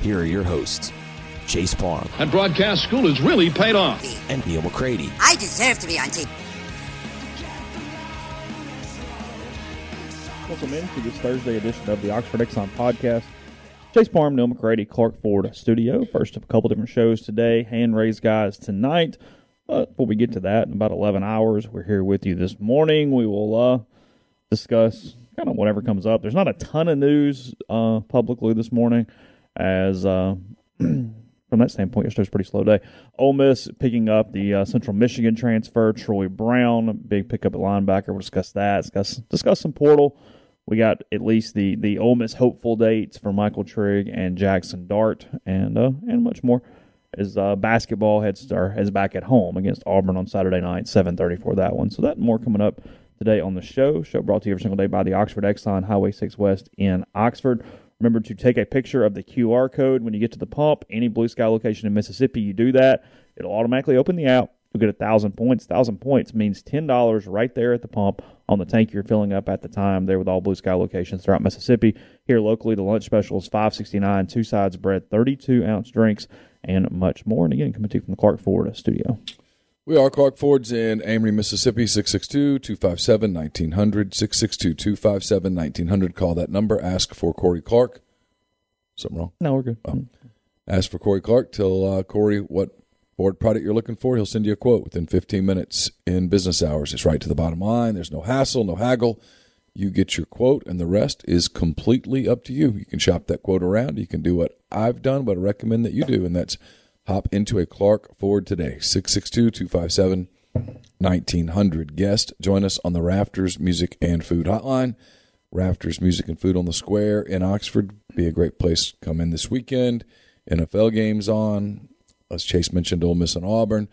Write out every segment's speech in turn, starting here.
here are your hosts, Chase Parham. And broadcast school has really paid off. and Neil McCready. I deserve to be on TV. Welcome into this Thursday edition of the Oxford Exxon podcast. Chase Parham, Neil McCready, Clark Ford Studio. First of a couple different shows today. Hand raised guys tonight. But before we get to that, in about 11 hours, we're here with you this morning. We will uh, discuss kind of whatever comes up. There's not a ton of news uh, publicly this morning, as uh, from that standpoint, yesterday's pretty slow day. Ole Miss picking up the uh, Central Michigan transfer, Troy Brown, big pickup at linebacker. We'll discuss that. Discuss discuss some portal. We got at least the the Ole Miss hopeful dates for Michael Trigg and Jackson Dart, and uh, and much more. As uh, basketball heads star is back at home against Auburn on Saturday night, seven thirty for that one. So that more coming up today on the show. Show brought to you every single day by the Oxford Exxon Highway Six West in Oxford. Remember to take a picture of the QR code when you get to the pump. Any Blue Sky location in Mississippi, you do that, it'll automatically open the app. You'll get a thousand points. Thousand points means ten dollars right there at the pump on the tank you're filling up at the time. There with all Blue Sky locations throughout Mississippi. Here locally, the lunch special is five sixty nine, two sides bread, thirty two ounce drinks, and much more. And again, coming to you from the Clark Ford studio. We are Clark Ford's in Amory, Mississippi, 662-257-1900, 662-257-1900. Call that number. Ask for Corey Clark. Something wrong? No, we're good. Ask for Corey Clark. Tell uh, Corey what Ford product you're looking for. He'll send you a quote within 15 minutes in business hours. It's right to the bottom line. There's no hassle, no haggle. You get your quote, and the rest is completely up to you. You can shop that quote around. You can do what I've done, what I recommend that you do, and that's hop into a Clark Ford today. 662 257 1900. Guest, join us on the Rafters Music and Food Hotline. Rafters Music and Food on the Square in Oxford. Be a great place. Come in this weekend. NFL games on. As Chase mentioned, Ole Miss and Auburn.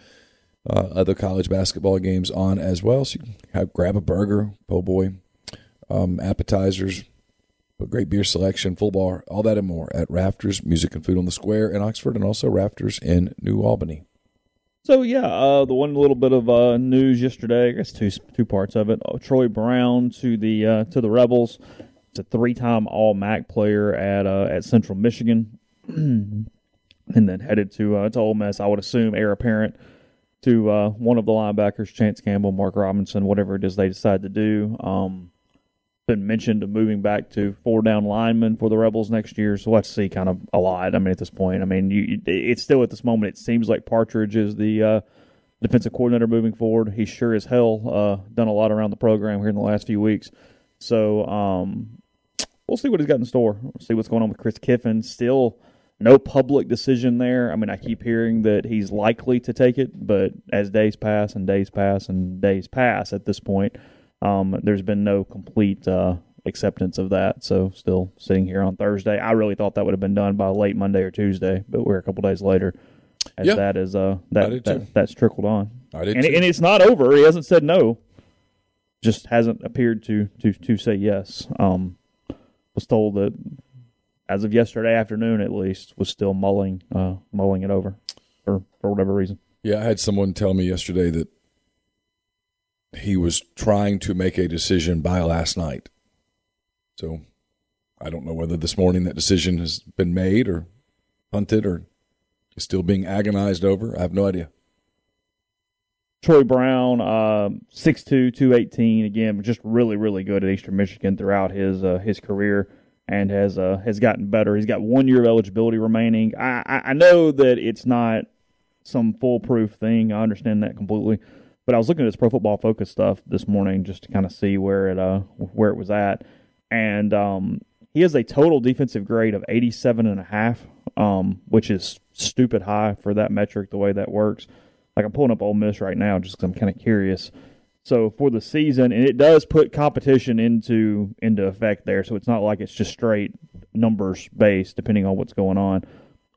Uh, other college basketball games on as well. So you can have, grab a burger, po' boy, um, appetizers, a great beer selection, full bar, all that and more at Rafters Music and Food on the Square in Oxford, and also Rafters in New Albany. So yeah, uh, the one little bit of uh, news yesterday, I guess two two parts of it. Uh, Troy Brown to the uh, to the Rebels. It's a three time All MAC player at uh, at Central Michigan, and then headed to uh, to Ole Miss. I would assume heir apparent to one of the linebackers, Chance Campbell, Mark Robinson, whatever it is they decide to do. Um, been mentioned of moving back to four down linemen for the Rebels next year. So let's see kind of a lot. I mean, at this point, I mean, you, it's still at this moment, it seems like Partridge is the uh, defensive coordinator moving forward. He's sure as hell uh, done a lot around the program here in the last few weeks. So um, we'll see what he's got in store. We'll see what's going on with Chris Kiffin. Still no public decision there. I mean, I keep hearing that he's likely to take it, but as days pass and days pass and days pass at this point, um, there's been no complete uh, acceptance of that. So still sitting here on Thursday. I really thought that would have been done by late Monday or Tuesday, but we're a couple days later. As Yeah. that is uh that, that that's trickled on. I did and, too. and it's not over. He hasn't said no. Just hasn't appeared to to to say yes. Um, was told that as of yesterday afternoon, at least, was still mulling uh mulling it over for for whatever reason. Yeah, I had someone tell me yesterday that he was trying to make a decision by last night. So I don't know whether this morning that decision has been made or punted or is still being agonized over. I have no idea. Troy Brown, uh, 6'2", 218, again, just really, really good at Eastern Michigan throughout his uh, his career and has uh, has gotten better. He's got one year of eligibility remaining. I, I, I know that it's not some foolproof thing. I understand that completely. But I was looking at his Pro Football Focus stuff this morning just to kind of see where it uh where it was at, and um, he has a total defensive grade of 87 and a half, um, which is stupid high for that metric. The way that works, like I'm pulling up Ole Miss right now just because I'm kind of curious. So for the season, and it does put competition into into effect there. So it's not like it's just straight numbers based, depending on what's going on.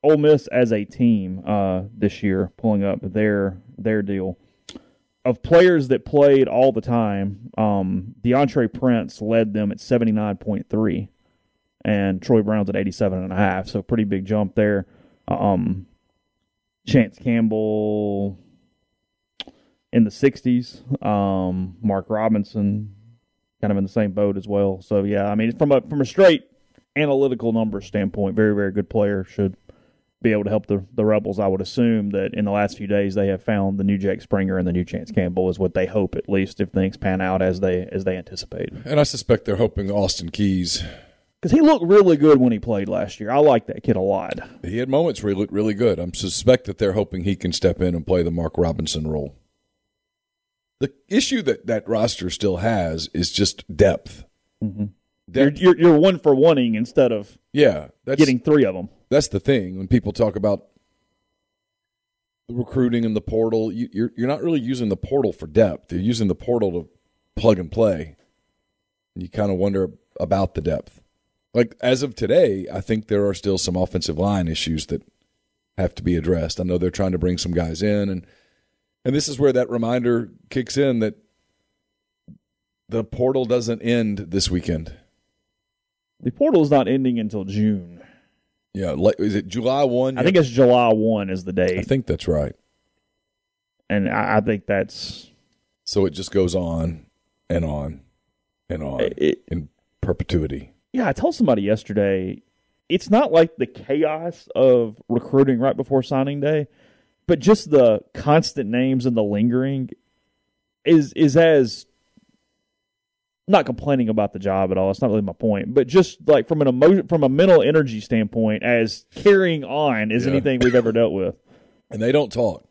Ole Miss as a team uh, this year, pulling up their their deal of players that played all the time. Um, DeAndre Prince led them at seventy nine point three, and Troy Brown's at eighty seven and a half. So pretty big jump there. Um, Chance Campbell in the 60s. Um, Mark Robinson kind of in the same boat as well. So yeah, I mean from a from a straight analytical number standpoint, very very good player should be able to help the the Rebels. I would assume that in the last few days they have found the new Jake Springer and the new Chance Campbell is what they hope at least if things pan out as they as they anticipate. And I suspect they're hoping Austin Keys because he looked really good when he played last year. I like that kid a lot. He had moments where he looked really good. I suspect that they're hoping he can step in and play the Mark Robinson role. The issue that that roster still has is just depth. Mm-hmm. depth. You're, you're, you're one for wanting instead of yeah, getting three of them. That's the thing when people talk about the recruiting and the portal. You, you're you're not really using the portal for depth. You're using the portal to plug and play. And you kind of wonder about the depth like as of today, I think there are still some offensive line issues that have to be addressed. I know they're trying to bring some guys in and and this is where that reminder kicks in that the portal doesn't end this weekend. The portal is not ending until June. Yeah, is it July one? I think it's July one is the date. I think that's right. And I, I think that's so it just goes on and on and on it, in perpetuity. Yeah, I told somebody yesterday, it's not like the chaos of recruiting right before signing day, but just the constant names and the lingering is is as not complaining about the job at all. It's not really my point, but just like from an emotion, from a mental energy standpoint, as carrying on is yeah. anything we've ever dealt with. And they don't talk.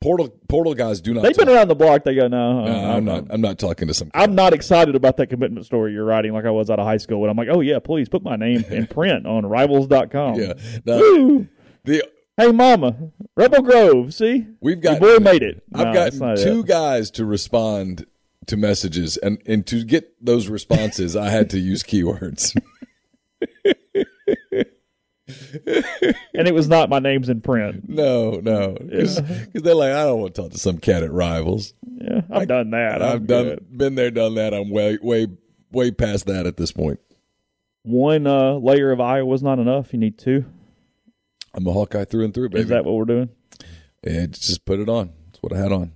Portal portal guys do not. They've talk. been around the block. They go, no, uh, no I'm, I'm not. I'm not talking to some. I'm not excited about that commitment story you're writing, like I was out of high school. When I'm like, oh yeah, please put my name in print on Rivals.com. Yeah. Now, the hey mama, Rebel Grove. See, we've got Your boy made it. I've no, got two guys to respond to messages, and and to get those responses, I had to use keywords. and it was not my name's in print. No, no, because yeah. they're like, I don't want to talk to some cat at Rivals. Yeah, I've I, done that. i have done, been there, done that. I'm way, way, way past that at this point. One uh, layer of Iowa is not enough. You need two. I'm a Hawkeye through and through, baby. Is that what we're doing? Yeah, just put it on. That's what I had on.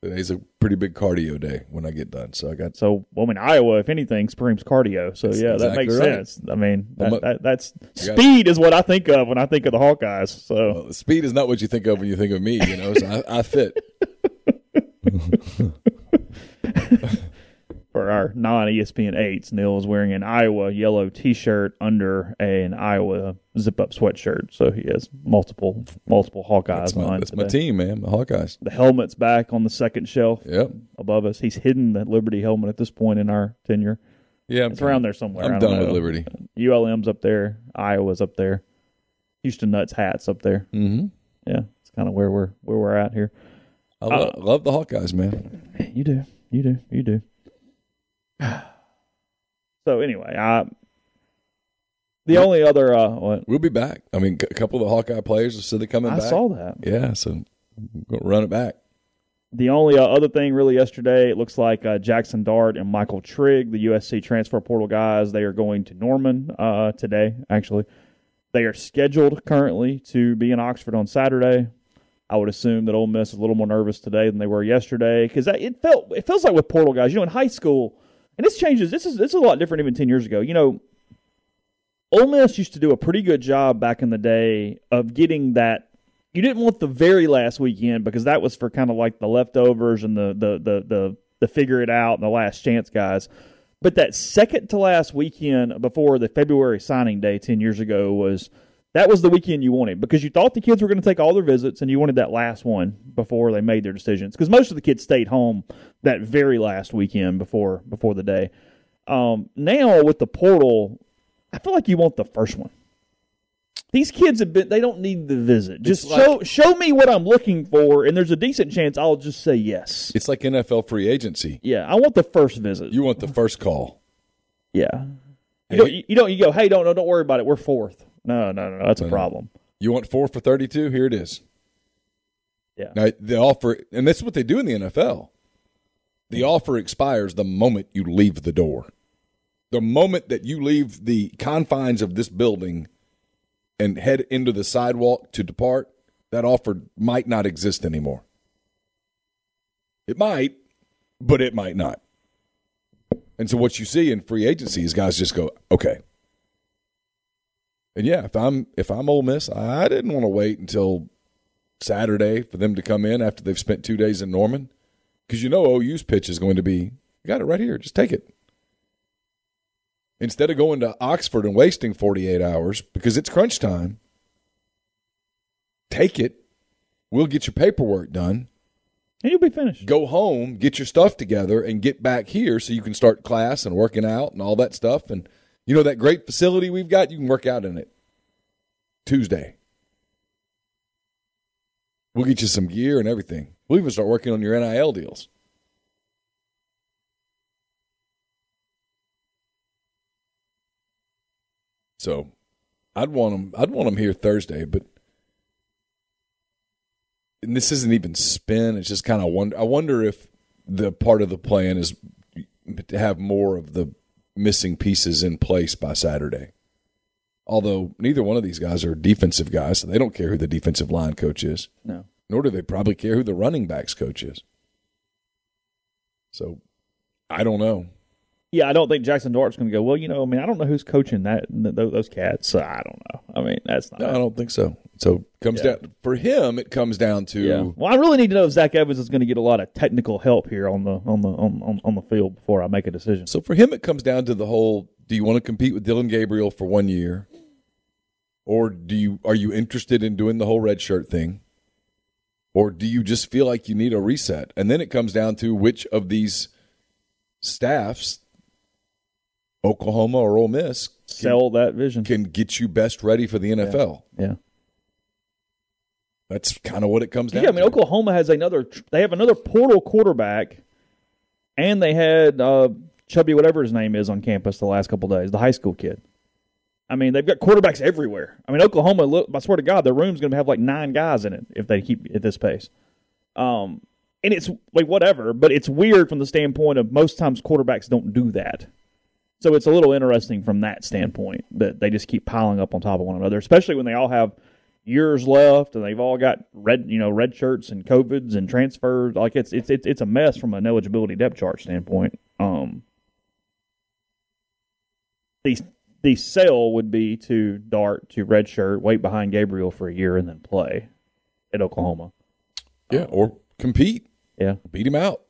Today's a pretty big cardio day when I get done. So I got so well. I mean, Iowa, if anything, screams cardio. So yeah, exactly that makes right. sense. I mean, that, that, that's speed is what I think of when I think of the Hawkeyes. So well, speed is not what you think of when you think of me. You know, so I, I fit. for our non ESPN eights, Neil is wearing an Iowa yellow T-shirt under a, an Iowa zip-up sweatshirt. So he has multiple multiple Hawkeyes that's my, on. That's today. my team, man. The Hawkeyes. The helmet's back on the second shelf. Yep. above us. He's hidden the Liberty helmet at this point in our tenure. Yeah, it's around there somewhere. I'm done know. with Liberty. ULM's up there. Iowa's up there. Houston Nutt's hats up there. Mm-hmm. Yeah, it's kind of where we're where we're at here. I lo- uh, love the Hawkeyes, man. You do, you do, you do. so anyway, I the we'll, only other uh, what? we'll be back. I mean, a couple of the Hawkeye players have said they're coming I back. I saw that. Yeah, so we'll run it back. The only uh, other thing really yesterday, it looks like uh, Jackson Dart and Michael Trigg, the USC transfer portal guys, they are going to Norman uh, today. Actually, they are scheduled currently to be in Oxford on Saturday. I would assume that Ole Miss is a little more nervous today than they were yesterday because it felt it feels like with portal guys. You know, in high school, and this changes. This is this is a lot different even ten years ago. You know, Ole Miss used to do a pretty good job back in the day of getting that. You didn't want the very last weekend because that was for kind of like the leftovers and the the the the, the figure it out and the last chance guys. But that second to last weekend before the February signing day ten years ago was that was the weekend you wanted because you thought the kids were going to take all their visits and you wanted that last one before they made their decisions because most of the kids stayed home that very last weekend before before the day. Um, now with the portal, I feel like you want the first one. These kids have been they don't need the visit. Just like, show show me what I'm looking for and there's a decent chance I'll just say yes. It's like NFL free agency. Yeah, I want the first visit. You want the first call. Yeah. You don't you don't you go, "Hey, don't no, don't worry about it. We're fourth. No, no, no, that's a No, no. Uh, problem. You want four for 32? Here it is. Yeah. Now, the offer, and that's what they do in the NFL. The hmm. offer expires the moment you leave the door. The moment that you leave the confines of this building and head into the sidewalk to depart, that offer might not exist anymore. It might, but it might not. And so what you see in free agency is guys just go, okay. And yeah, if I'm if I'm Ole Miss, I didn't want to wait until Saturday for them to come in after they've spent two days in Norman, because you know OU's pitch is going to be, you got it right here, just take it. Instead of going to Oxford and wasting 48 hours because it's crunch time, take it. We'll get your paperwork done. And you'll be finished. Go home, get your stuff together, and get back here so you can start class and working out and all that stuff. And you know that great facility we've got, you can work out in it. Tuesday. We'll get you some gear and everything. We'll even start working on your NIL deals. So, I'd want them. I'd want them here Thursday, but and this isn't even spin. It's just kind of wonder. I wonder if the part of the plan is to have more of the missing pieces in place by Saturday. Although neither one of these guys are defensive guys, so they don't care who the defensive line coach is. No. Nor do they probably care who the running backs coach is. So, I don't know. Yeah, I don't think Jackson Dart's going to go. Well, you know, I mean, I don't know who's coaching that th- those cats. So I don't know. I mean, that's not. No, I don't think so. So it comes Yeah. down for him. It comes down to Yeah. Well, I really need to know if Zach Evans is going to get a lot of technical help here on the on the on, on, on the field before I make a decision. So for him, it comes down to the whole: Do you want to compete with Dillon Gabriel for one year, or do you are you interested in doing the whole red shirt thing, or do you just feel like you need a reset? And then it comes down to which of these staffs, Oklahoma or Ole Miss, can, Sell that vision. can get you best ready for the NFL. yeah. That's kind of what it comes down. To. Yeah, I mean, to. Oklahoma has another. They have another portal quarterback, and they had uh, Chubby, whatever his name is, on campus the last couple days. The high school kid. I mean, they've got quarterbacks everywhere. I mean, Oklahoma. Look, I swear to God, their room's going to have like nine guys in it if they keep at this pace. Um, and it's like whatever, but it's weird from the standpoint of most times quarterbacks don't do that. So it's a little interesting from that standpoint that they just keep piling up on top of one another, especially when they all have years left and they've all got red, you know, red shirts and covids and transfers. Like it's it's it's, it's a mess from an eligibility depth chart standpoint. Um, the the sale would be to Dart to red shirt, wait behind Gabriel for a year, and then play at Oklahoma. yeah, or compete. Yeah, beat him out.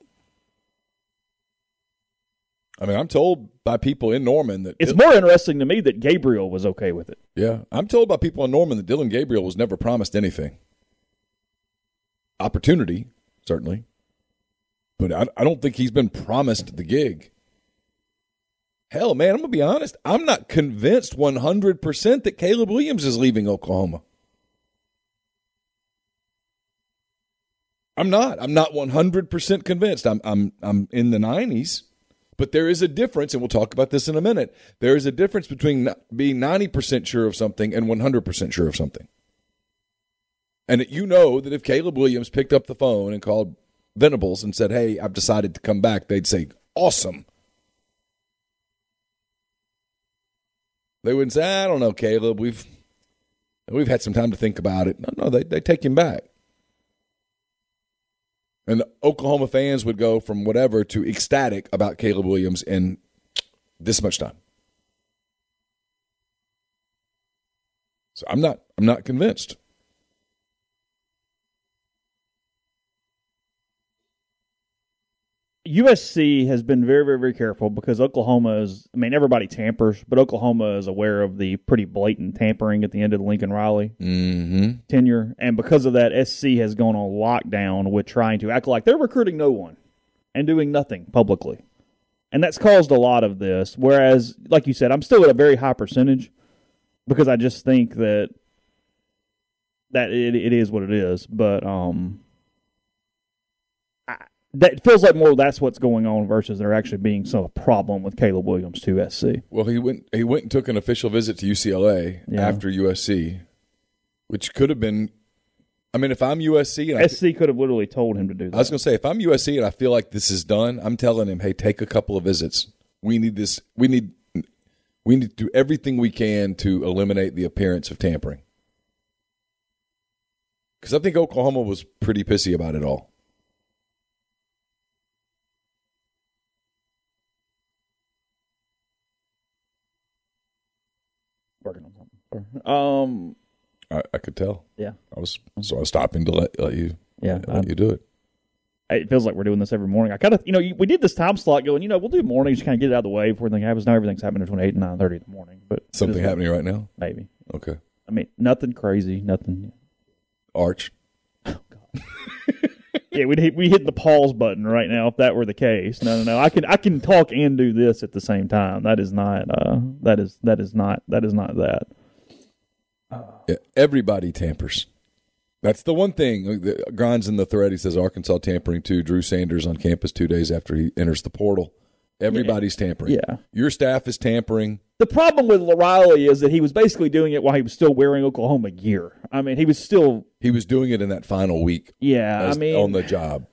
I mean, I'm told by people in Norman that it's more interesting to me that Gabriel was okay with it. yeah, I'm told by people in Norman that Dillon Gabriel was never promised anything. Opportunity, certainly, but I, I don't think he's been promised the gig. Hell, man, I'm gonna be honest. I'm not convinced 100 percent that Caleb Williams is leaving Oklahoma. I'm not. I'm not 100 percent convinced. I'm I'm I'm in the 90s. But there is a difference, and we'll talk about this in a minute. There is a difference between being 90% sure of something and 100% sure of something. And you know that if Caleb Williams picked up the phone and called Venables and said, Hey, I've decided to come back, they'd say, Awesome. They wouldn't say, I don't know, Caleb. We've we've had some time to think about it. No, no, they, they take him back. And the Oklahoma fans would go from whatever to ecstatic about Caleb Williams in this much time. So I'm not I'm not convinced. USC has been very, very, very careful because Oklahoma is. I mean, everybody tampers, but Oklahoma is aware of the pretty blatant tampering at the end of the Lincoln Riley Mm-hmm. tenure, and because of that, SC has gone on lockdown with trying to act like they're recruiting no one and doing nothing publicly, and that's caused a lot of this. Whereas, like you said, I'm still at a very high percentage because I just think that that it, it is what it is, but um that feels like more that's what's going on versus there actually being some problem with Caleb Williams to SC. Well, he went he went and took an official visit to UCLA Yeah. after USC, which could have been. I mean, if I'm USC and I, SC could have literally told him to do that. I was going to say, if I'm USC and I feel like this is done, I'm telling him, hey, take a couple of visits. We need this. We need we need to do everything we can to eliminate the appearance of tampering. Because I think Oklahoma was pretty pissy about it all. Um, I, I could tell. yeah, I was so I was stopping to let, let you yeah. let you do it. it feels like we're doing this every morning. I kind of, you know, we did this time slot going. You know, we'll do mornings, kind of get it out of the way before anything happens. Now everything's happening between eight and nine thirty in the morning. But Something happening right now. Maybe. Okay, I mean, nothing crazy. Nothing. Arch. Oh, god. yeah, we hit, we hit the pause button right now. If that were the case, no, no, no. I can I can talk and do this at the same time. That is not. Uh, that is that is not that is not that. Yeah, everybody tampers. That's the one thing. Grinds in the thread. He says Arkansas tampering too. Drew Sanders on campus two days after he enters the portal. Everybody's tampering. Yeah. Your staff is tampering. The problem with Riley is that he was basically doing it while he was still wearing Oklahoma gear. I mean, he was still. He was doing it in that final week Yeah, as- I mean, on the job.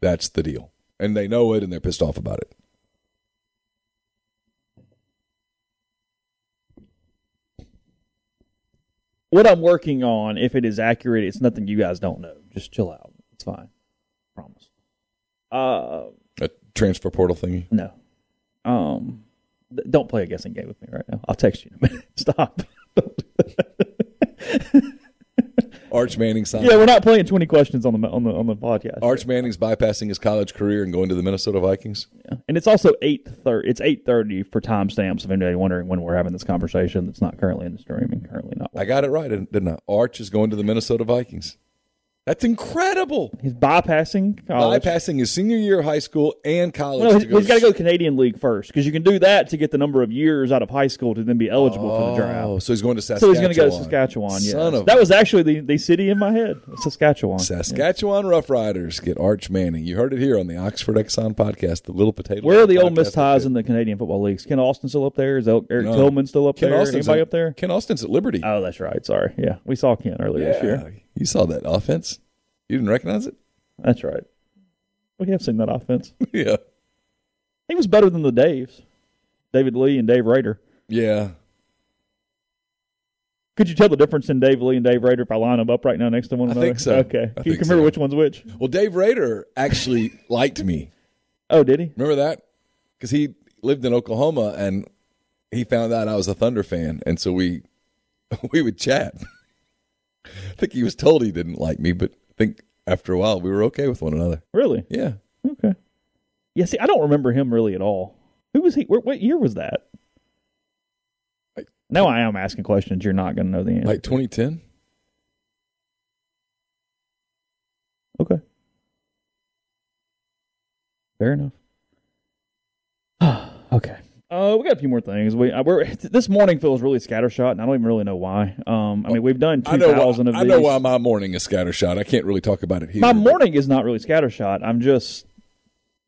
That's the deal. And they know it and they're pissed off about it. What I'm working on, if it is accurate, it's nothing you guys don't know. Just chill out. It's fine. Promise. Uh, A transfer portal thingy. no. Um, th- don't play a guessing game with me right now. I'll text you in a minute. Stop. Arch Manning signed. yeah, we're not playing 20 questions on the on the on the podcast. Arch Manning's bypassing his college career and going to the Minnesota Vikings. Yeah. and it's also 8:30. It's 8:30 for timestamps. If anybody wondering when we're having this conversation, that's not currently in the streaming. Currently. I got it right, didn't I? Arch is going to the Minnesota Vikings. That's incredible. He's bypassing college. Bypassing his senior year of high school and college. Well, he's, he's got to go to Canadian League first because you can do that to get the number of years out of high school to then be eligible for the oh, draft. Oh, so he's going to Saskatchewan. So he's going to go to Saskatchewan. Yes. Son of that was actually the, the city in my head. Saskatchewan. Saskatchewan Roughriders get Arch Manning. You heard it here on the Oxford Exxon podcast, the Little Potato. Where are the old Miss ties in the Canadian football leagues? Kent Austin still up there? Is Eric No. Tillman still up Ken there? Austin's Anybody at- up there? Kent Austin's at Liberty. Oh, that's right. Sorry. Yeah, we saw Ken earlier this year. You saw that offense. You didn't recognize it? That's right. We have seen that offense. yeah. He was better than the Daves, David Lee and Dave Rader. Yeah. Could you tell the difference in Dave Lee and Dave Rader if I line them up right now next to one another? I think so. Okay. I Can you remember so. which one's which? Well, Dave Rader actually liked me. Oh, did he? Remember that? Because he lived in Oklahoma and he found out I was a Thunder fan, and so we we would chat. I think he was told he didn't like me, but I think after a while we were okay with one another. Really? Yeah, Okay. Yeah. See, I don't remember him really at all. Who was he? What year was that? Like- now I am asking questions you're not going to know the answer. like 2010. Okay. Fair enough. okay. Uh, we got a few more things. We uh, we're this morning feels really scattershot, and I don't even really know why. Um, I mean, we've done I two thousand of I these. know why my morning is scattershot. I can't really talk about it here. my morning is not really scattershot. I'm just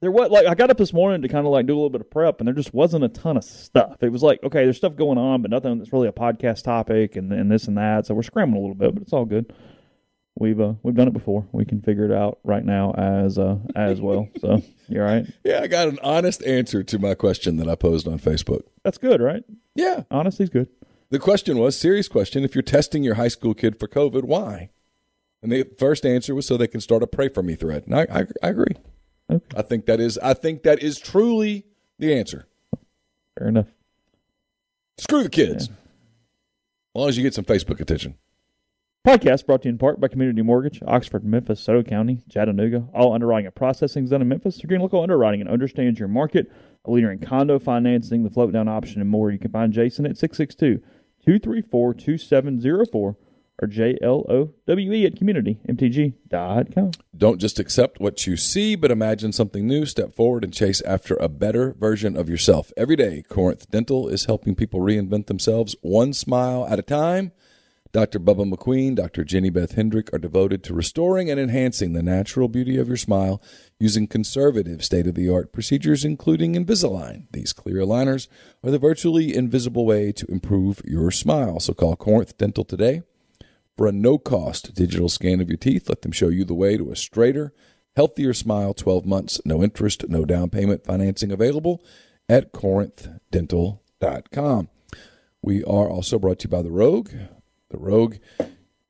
there. What like I got up this morning to kind of like do a little bit of prep, and there just wasn't a ton of stuff. It was like okay, there's stuff going on, but nothing that's really a podcast topic, and and this and that. So we're scrambling a little bit, but it's all good. We've uh, we've done it before. We can figure it out right now as uh, as well. So you're right. Yeah, I got an honest answer to my question that I posed on Facebook. That's good, right? Yeah, Honesty's good. the question was serious question. If you're testing your high school kid for COVID, why? And the first answer was so they can start a pray for me thread. And I, I, I agree. Okay. I think that is I think that is truly the answer. Fair enough. Screw the kids. As long as you get some Facebook attention. Podcast brought to you in part by Community Mortgage, Oxford, Memphis, Soto County, Chattanooga. All underwriting and processing is done in Memphis. You're getting local underwriting and understands your market. A leader in condo financing, the float down option, and more. You can find Jason at 662 234 2704 or J-L-O-W-E at communitymtg.com. Don't just accept what you see, but imagine something new. Step forward and chase after a better version of yourself. Every day, Corinth Dental is helping people reinvent themselves one smile at a time. Dr. Bubba McQueen, Dr. Jenny Beth Hendrick are devoted to restoring and enhancing the natural beauty of your smile using conservative state of the art procedures, including Invisalign. These clear aligners are the virtually invisible way to improve your smile. So call Corinth Dental today for a no cost digital scan of your teeth. Let them show you the way to a straighter, healthier smile 12 months, no interest, no down payment financing available at corinthdental.com. We are also brought to you by The Rogue. The Rogue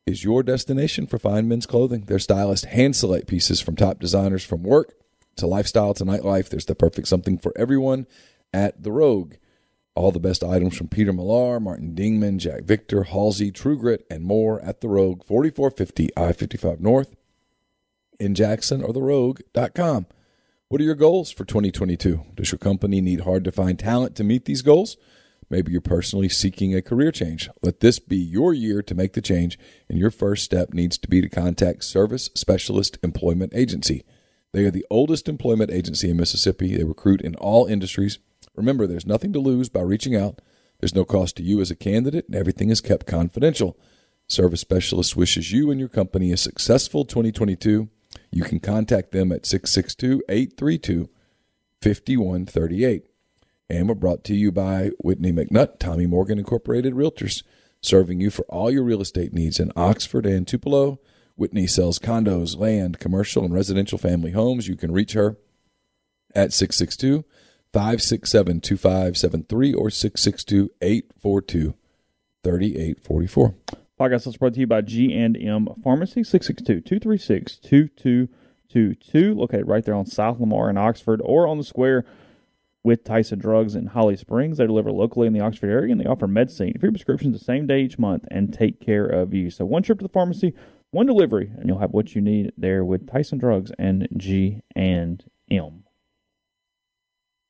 is your destination for fine men's clothing. Their stylists hand select pieces from top designers from work to lifestyle to nightlife. There's the perfect something for everyone at The Rogue. All the best items from Peter Millar, Martin Dingman, Jack Victor, Halsey, True Grit, and more at The Rogue, 4450 I 55 North in Jackson or therogue.com. What are your goals for 2022? Does your company need hard to find talent to meet these goals? Maybe you're personally seeking a career change. Let this be your year to make the change, and your first step needs to be to contact Service Specialist Employment Agency. They are the oldest employment agency in Mississippi. They recruit in all industries. Remember, there's nothing to lose by reaching out. There's no cost to you as a candidate, and everything is kept confidential. Service Specialist wishes you and your company a successful 2022. You can contact them at 662 832 5138. And we're brought to you by Whitney McNutt, Tommy Morgan Incorporated Realtors, serving you for all your real estate needs in Oxford and Tupelo. Whitney sells condos, land, commercial, and residential family homes. You can reach her at 662 567 2573 or 662 842 3844. Podcast is brought to you by G&M Pharmacy, 662-236-2222, located right there on South Lamar in Oxford or on the square with Tyson Drugs in Holly Springs. They deliver locally in the Oxford area and they offer for your prescriptions the same day each month and take care of you. So one trip to the pharmacy, one delivery, and you'll have what you need there with Tyson Drugs and G and M.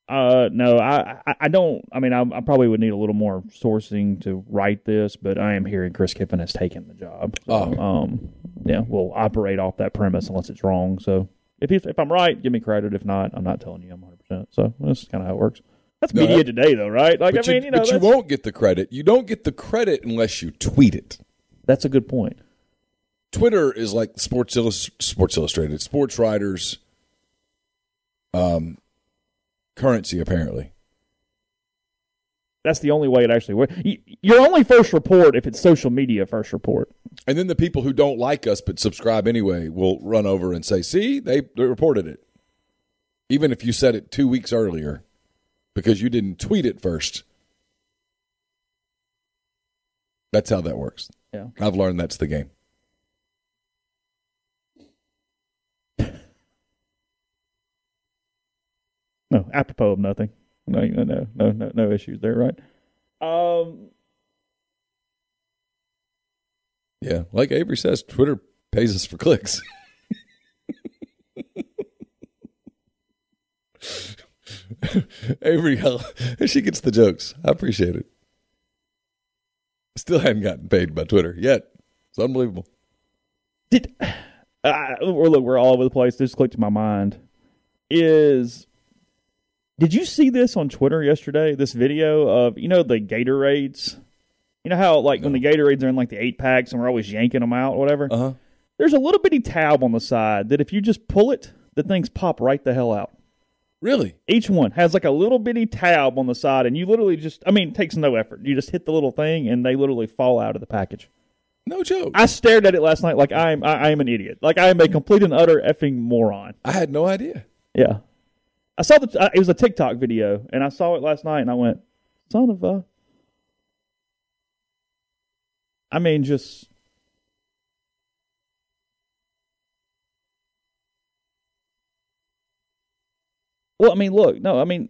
Uh, no, I, I, I don't. I mean, I, I probably would need a little more sourcing to write this, but I am hearing Chris Kiffin has taken the job. So, Oh. um, yeah, we'll operate off that premise unless it's wrong. So if he's, if I'm right, give me credit. If not, I'm not telling you I'm 100. So that's kind of how it works. That's No, media that- today, though, right? Like, I mean, you, you know, but you won't get the credit. You don't get the credit unless you tweet it. that's a good point. Twitter is like Sports Illus- Sports Illustrated, sports writers, um, currency apparently. That's the only way it actually works. Your only first report if it's social media first report. And then the people who don't like us but subscribe anyway will run over and say, "See, they, they reported it." Even if you said it two weeks earlier, because you didn't tweet it first. That's how that works. Yeah. I've learned that's the game. No, apropos of nothing. No, no, no, no, no, no issues there, right? Um, Yeah, like Avery says, Twitter pays us for clicks. Avery, she gets the jokes. I appreciate it. Still hadn't gotten paid by Twitter yet. It's unbelievable. did uh, we're look, we're all over the place. This clicked to my mind. Is did you see this on Twitter yesterday? This video of you know the Gatorades. You know how like when the Gatorades are in like the eight packs and we're always yanking them out, whatever. Uh huh. There's a little bitty tab on the side that if you just pull it, the things pop right the hell out. Really? Each one has like a little bitty tab on the side, and you literally just, I mean, it takes no effort. You just hit the little thing, and they literally fall out of the package. No joke. I stared at it last night like I am, I, I am an idiot. Like I am a complete and utter effing moron. I had no idea. Yeah. I saw the, uh, it was a TikTok video, and I saw it last night, and I went, son of a. I mean, just. Well, I mean, look, no, I mean,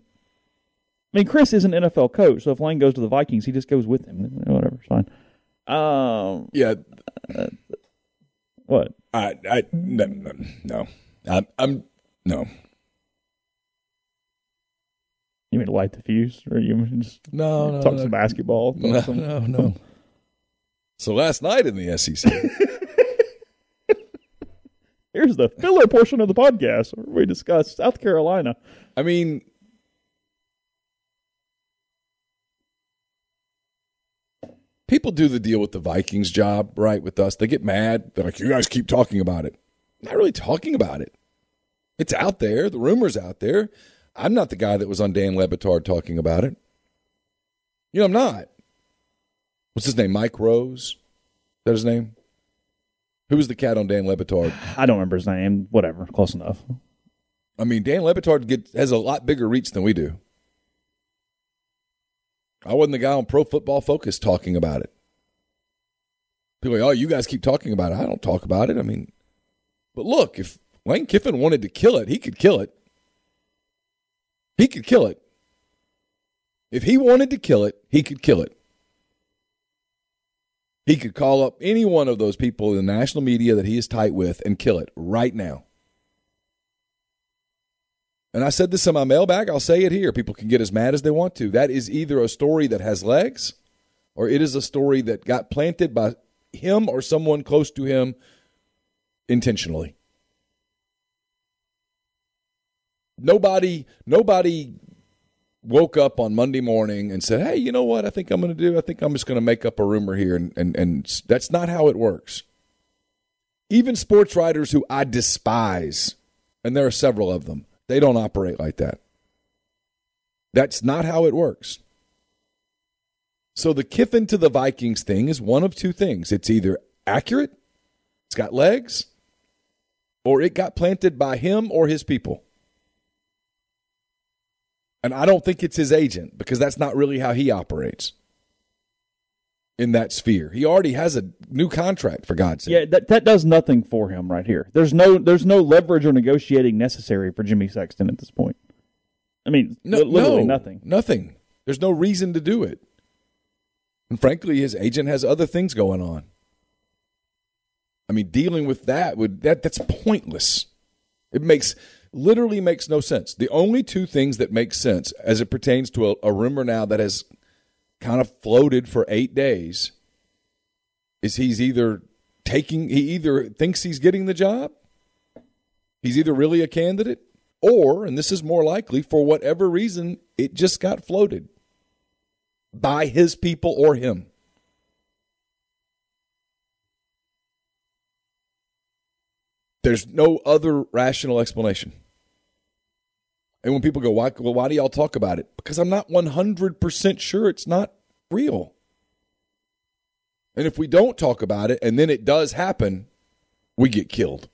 I mean, Chris is an NFL coach, so if Lane goes to the Vikings, he just goes with him. Whatever, it's fine. Um, Yeah, what? I, I, no, no, no. I'm, I'm, no, You mean light the fuse, or you mean just no, no, talk no. some basketball? talk No, some- no, no. So last night in the SEC, Here's the filler portion of the podcast where we discuss South Carolina. I mean, people do the deal with the Vikings job, right? With us, they get mad. They're like, "You guys keep talking about it." Not really talking about it. It's out there. The rumors out there. I'm not the guy that was on Dan Le Batard talking about it. You know, I'm not. What's his name? Mike Rose. Is that his name? Who was the cat on Dan Le Batard? I don't remember his name. Whatever, close enough. I mean, Dan Le Batard get, has a lot bigger reach than we do. I wasn't the guy on Pro Football Focus talking about it. People are like, oh, you guys keep talking about it. I don't talk about it. I mean, but look, if Lane Kiffin wanted to kill it, he could kill it. He could kill it. If he wanted to kill it, he could kill it. He could call up any one of those people in the national media that he is tight with and kill it right now. And I said this in my mailbag, I'll say it here. People can get as mad as they want to. That is either a story that has legs or it is a story that got planted by him or someone close to him intentionally. Nobody nobody woke up on Monday morning and said, "Hey, you know what? I think I'm going to do. I think I'm just going to make up a rumor here and and and that's not how it works." Even sports writers who I despise, and there are several of them, they don't operate like that. That's not how it works. So the Kiffin to the Vikings thing is one of two things. It's either accurate, it's got legs, or it got planted by him or his people. And I don't think it's his agent because that's not really how he operates in that sphere. He already has a new contract for God's sake. Yeah, that that does nothing for him right here. There's no there's no leverage or negotiating necessary for Jimmy Sexton at this point. I mean, No, literally no, nothing. Nothing. There's no reason to do it. And frankly, his agent has other things going on. I mean, dealing with that would that that's pointless. It makes literally makes no sense. The only two things that make sense as it pertains to a, a rumor now that has kind of floated for eight days is he's either taking he either thinks he's getting the job, he's either really a candidate, or, and this is more likely, for whatever reason, it just got floated by his people or him. There's no other rational explanation. And when people go, why, well, why do y'all talk about it? Because I'm not 100% sure it's not real. And if we don't talk about it and then it does happen, we get killed.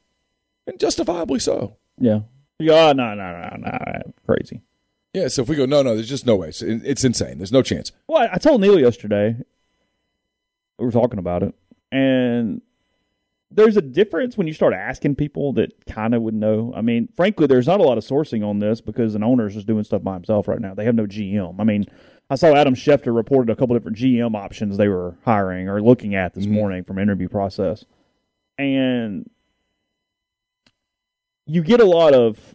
And justifiably so. Yeah. Yeah, oh, no, no, no, no, crazy. Yeah, so if we go, no, no, there's just no way. It's, it's insane. There's no chance. Well, I told Neil yesterday. We were talking about it, and there's a difference when you start asking people that kind of would know. I mean, frankly, there's not a lot of sourcing on this because an owner is just doing stuff by himself right now. They have no GM. I mean, I saw Adam Schefter reported a couple different GM options they were hiring or looking at this mm-hmm. morning from interview process, and you get a lot of,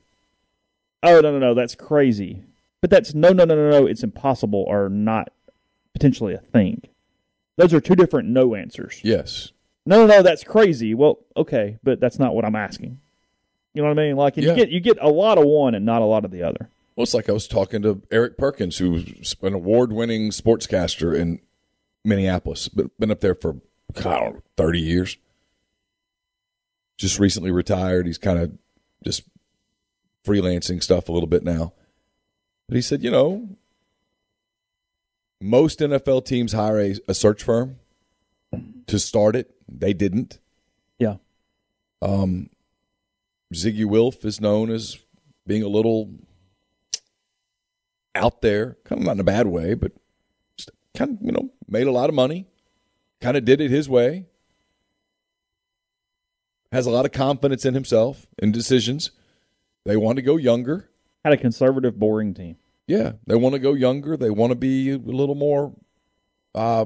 oh no no no that's crazy, but that's no no no no no it's impossible or not potentially a thing. Those are two different no answers. Yes. No, no, no, that's crazy. Well, okay, but that's not what I'm asking. You know what I mean? Like Yeah. you get you get a lot of one and not a lot of the other. Well, it's like I was talking to Eric Perkins, who's an award-winning sportscaster in Minneapolis, but been up there for I don't know, thirty years. Just recently retired. He's kind of just freelancing stuff a little bit now. But he said, you know, most NFL teams hire a, a search firm to start it. They didn't. Yeah. Um, Ziggy Wilf is known as being a little out there, kind of not in a bad way, but just kind of, you know, made a lot of money, kind of did it his way, has a lot of confidence in himself and decisions. They want to go younger. Had a conservative, boring team. Yeah, they want to go younger. They want to be a little more uh,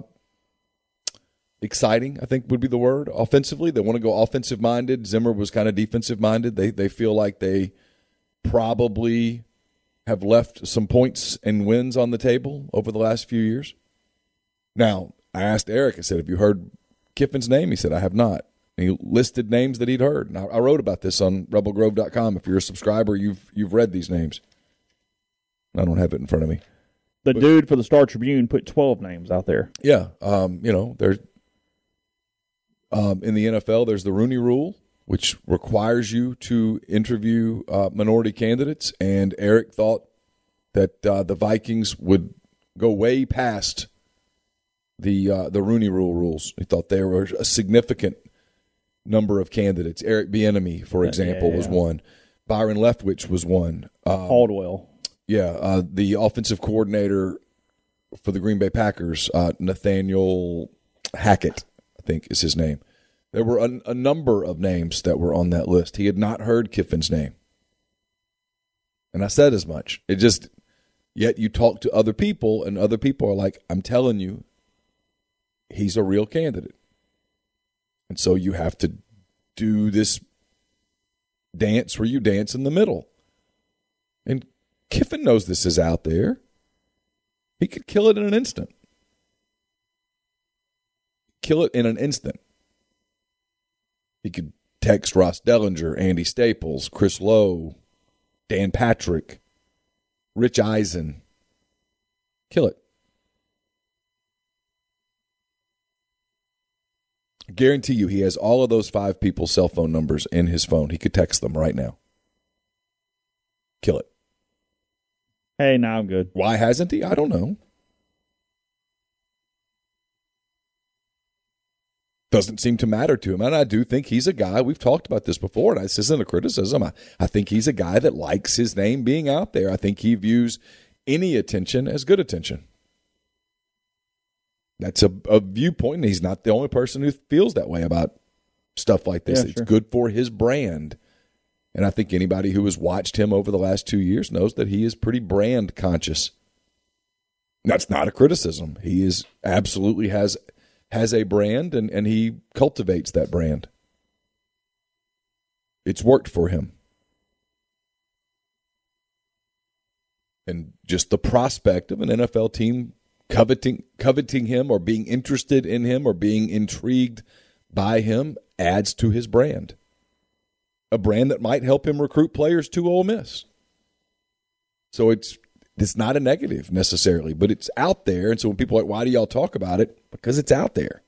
exciting. I think would be the word. Offensively, they want to go offensive minded. Zimmer was kind of defensive minded. They they feel like they probably have left some points and wins on the table over the last few years. Now, I asked Eric. I said, "Have you heard Kiffin's name?" He said, "I have not." And he listed names that he'd heard. And I, I wrote about this on RebelGrove.com. If you're a subscriber, you've you've read these names. I don't have it in front of me. The but, dude for the Star Tribune put 12 names out there. Yeah. Um, you know, there's um, in the NFL, there's the Rooney Rule, which requires you to interview uh, minority candidates. And Eric thought that uh, the Vikings would go way past the uh, the Rooney Rule rules. He thought there were a significant number of candidates. Eric Bieniemy, for example, yeah, yeah, yeah. was one. Byron Leftwich was one. Um, Caldwell. Yeah, uh, the offensive coordinator for the Green Bay Packers, uh, Nathaniel Hackett, think is his name. There were a, a, number of names that were on that list. He had not heard Kiffin's name. And I said as much. It just, yet you talk to other people, and other people are like, I'm telling you, he's a real candidate. And so you have to do this dance where you dance in the middle. And Kiffin knows this is out there. He could kill it in an instant. Kill it in an instant. He could text Ross Dellinger, Andy Staples, Chris Low, Dan Patrick, Rich Eisen. Kill it. I guarantee you he has all of those five people's cell phone numbers in his phone. He could text them right now. Kill it. Hey, now I'm good. Why hasn't he? I don't know. Doesn't seem to matter to him. And I do think he's a guy, we've talked about this before, and this isn't a criticism. I, I think he's a guy that likes his name being out there. I think he views any attention as good attention. That's a, a viewpoint, and he's not the only person who feels that way about stuff like this. Yeah, it's good for his brand. And I think anybody who has watched him over the last two years knows that he is pretty brand conscious. That's not a criticism. He is absolutely has has a brand and, and he cultivates that brand. It's worked for him. And just the prospect of an NFL team coveting coveting him or being interested in him or being intrigued by him adds to his brand a brand that might help him recruit players to Ole Miss. So it's it's not a negative necessarily, but it's out there. And so when people are like, why do y'all talk about it? Because it's out there.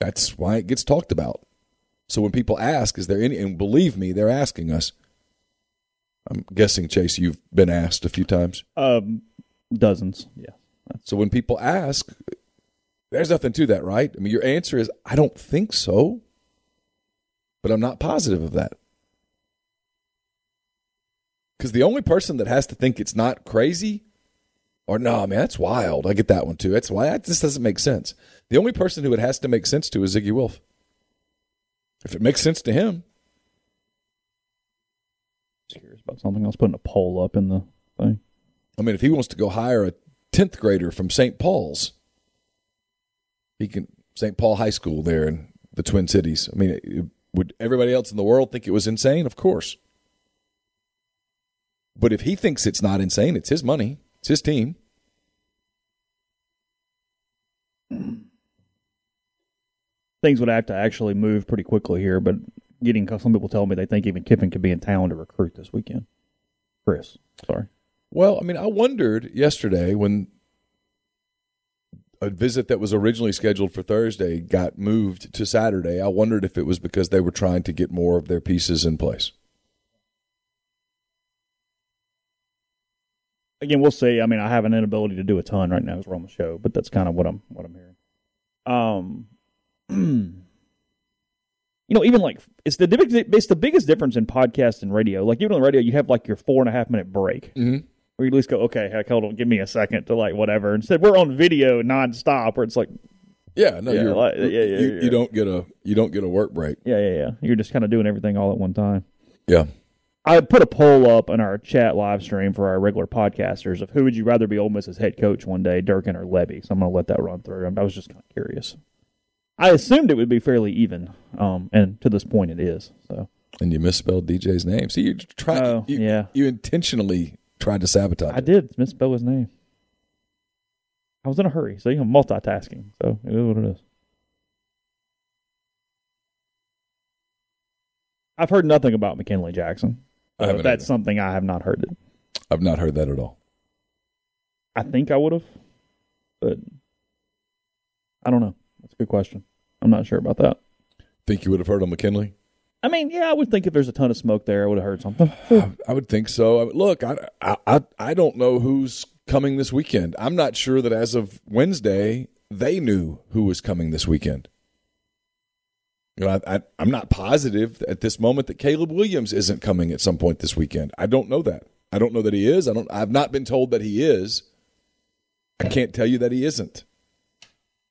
That's why it gets talked about. So when people ask, is there any, and believe me, they're asking us. I'm guessing, Chase, you've been asked a few times. Um, dozens, yeah. So when people ask, there's nothing to that, right? I mean, your answer is, I don't think so but I'm not positive of that. Because the only person that has to think it's not crazy, or no, man, that's wild. I get that one too. That's why that just doesn't make sense. The only person who it has to make sense to is Zygi Wilf. If it makes sense to him. Just curious about something. I was putting a poll up in the thing. I mean, if he wants to go hire a 10th grader from St. Paul's, he can, St. Paul High School there in the Twin Cities. I mean, would everybody else in the world think it was insane? Of course. But if he thinks it's not insane, it's his money, it's his team. Things would have to actually move pretty quickly here, but getting some people tell me they think even Kiffin could be in town to recruit this weekend. Chris, sorry. Well, I mean, I wondered yesterday when a visit that was originally scheduled for Thursday got moved to Saturday. I wondered if it was because they were trying to get more of their pieces in place. Again, we'll see. I mean, I have an inability to do a ton right now as we're on the show, but that's kind of what I'm what I'm hearing. Um, you know, even like it's the it's the biggest difference in podcast and radio. Like even on the radio, you have like your four and a half minute break. Mm-hmm or you at least go, okay, heck, hold on, give me a second to like whatever. Instead, we're on video nonstop, where it's like, yeah, no, yeah, like, yeah, yeah, you, yeah. you don't get a you don't get a work break. Yeah, yeah, yeah. You're just kind of doing everything all at one time. Yeah. I put a poll up in our chat live stream for our regular podcasters of who would you rather be Ole Miss's head coach one day, Durkin or Lebby. So I'm going to let that run through. I was just kind of curious. I assumed it would be fairly even, um, and to this point it is. So And you misspelled DJ's name. See, you try. Oh, you, yeah. You intentionally tried to sabotage. I it. did misspell his name. I was in a hurry, so you know, multitasking. So it is what it is. I've heard nothing about McKinley Jackson. I haven't that's something I have not heard. It. I've not heard that at all. I think I would have, but I don't know. That's a good question. I'm not sure about that. Think you would have heard on McKinley? I mean, yeah, I would think if there's a ton of smoke there, I would have heard something. I would think so. I mean, Look, I I I don't know who's coming this weekend. I'm not sure that as of Wednesday they knew who was coming this weekend. You know, I, I'm not positive at this moment that Caleb Williams isn't coming at some point this weekend. I don't know that. I don't know that he is. I don't. I've not been told that he is. I can't tell you that he isn't.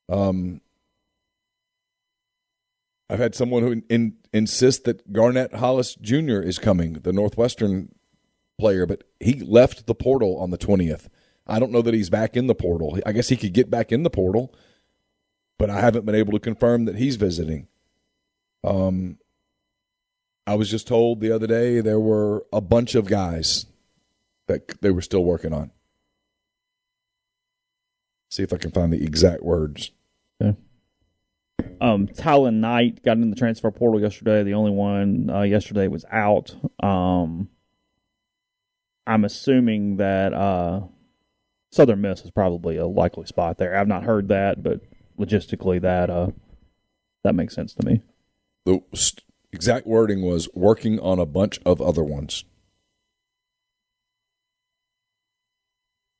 Um, I've had someone who in, insist that Garnett Hollis Jr. is coming, the Northwestern player, but he left the portal on the 20th. I don't know that he's back in the portal. I guess he could get back in the portal, but I haven't been able to confirm that he's visiting. Um, I was just told the other day there were a bunch of guys that they were still working on. See if I can find the exact words. Um, Talon Knight got in the transfer portal yesterday. The only one uh, yesterday was out. Um, I'm assuming that uh, Southern Miss is probably a likely spot there. I've not heard that, but logistically, that uh, that makes sense to me. The exact wording was working on a bunch of other ones.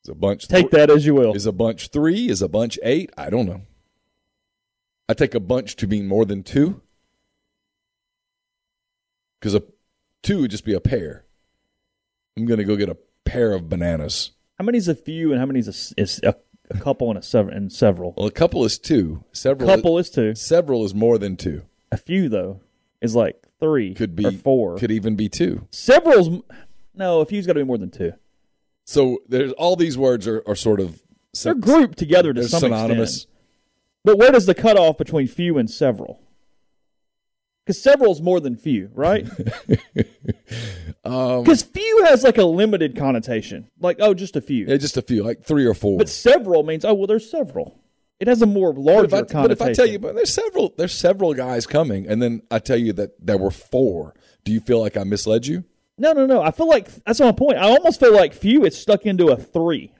Is a bunch Take that as you will. Is a bunch three? Is a bunch eight? I don't know. I take a bunch to mean more than two. Because a two would just be a pair. I'm gonna go get a pair of bananas. How many is a few, and how many is a, is a, a couple and a sever- and several? Well, a couple is two. Several. couple is two. Several is more than two. A few though is like three. Could be or four. Could even be two. Several's no. A few's got to be more than two. So there's all these words are, are sort of They're grouped together to they're some synonymous. extent. But where does the cutoff between few and several? Because several's more than few, right? Um, Because few has like a limited connotation, like oh, just a few. yeah, just a few, like three or four. but several means oh, well, there's several. It has a more But larger if, I, connotation. but if I tell you, but there's several, there's several guys coming, and then I tell you that there were four. Do you feel like I misled you? no, no, no. I feel like that's my point. I almost feel like few is stuck into a three.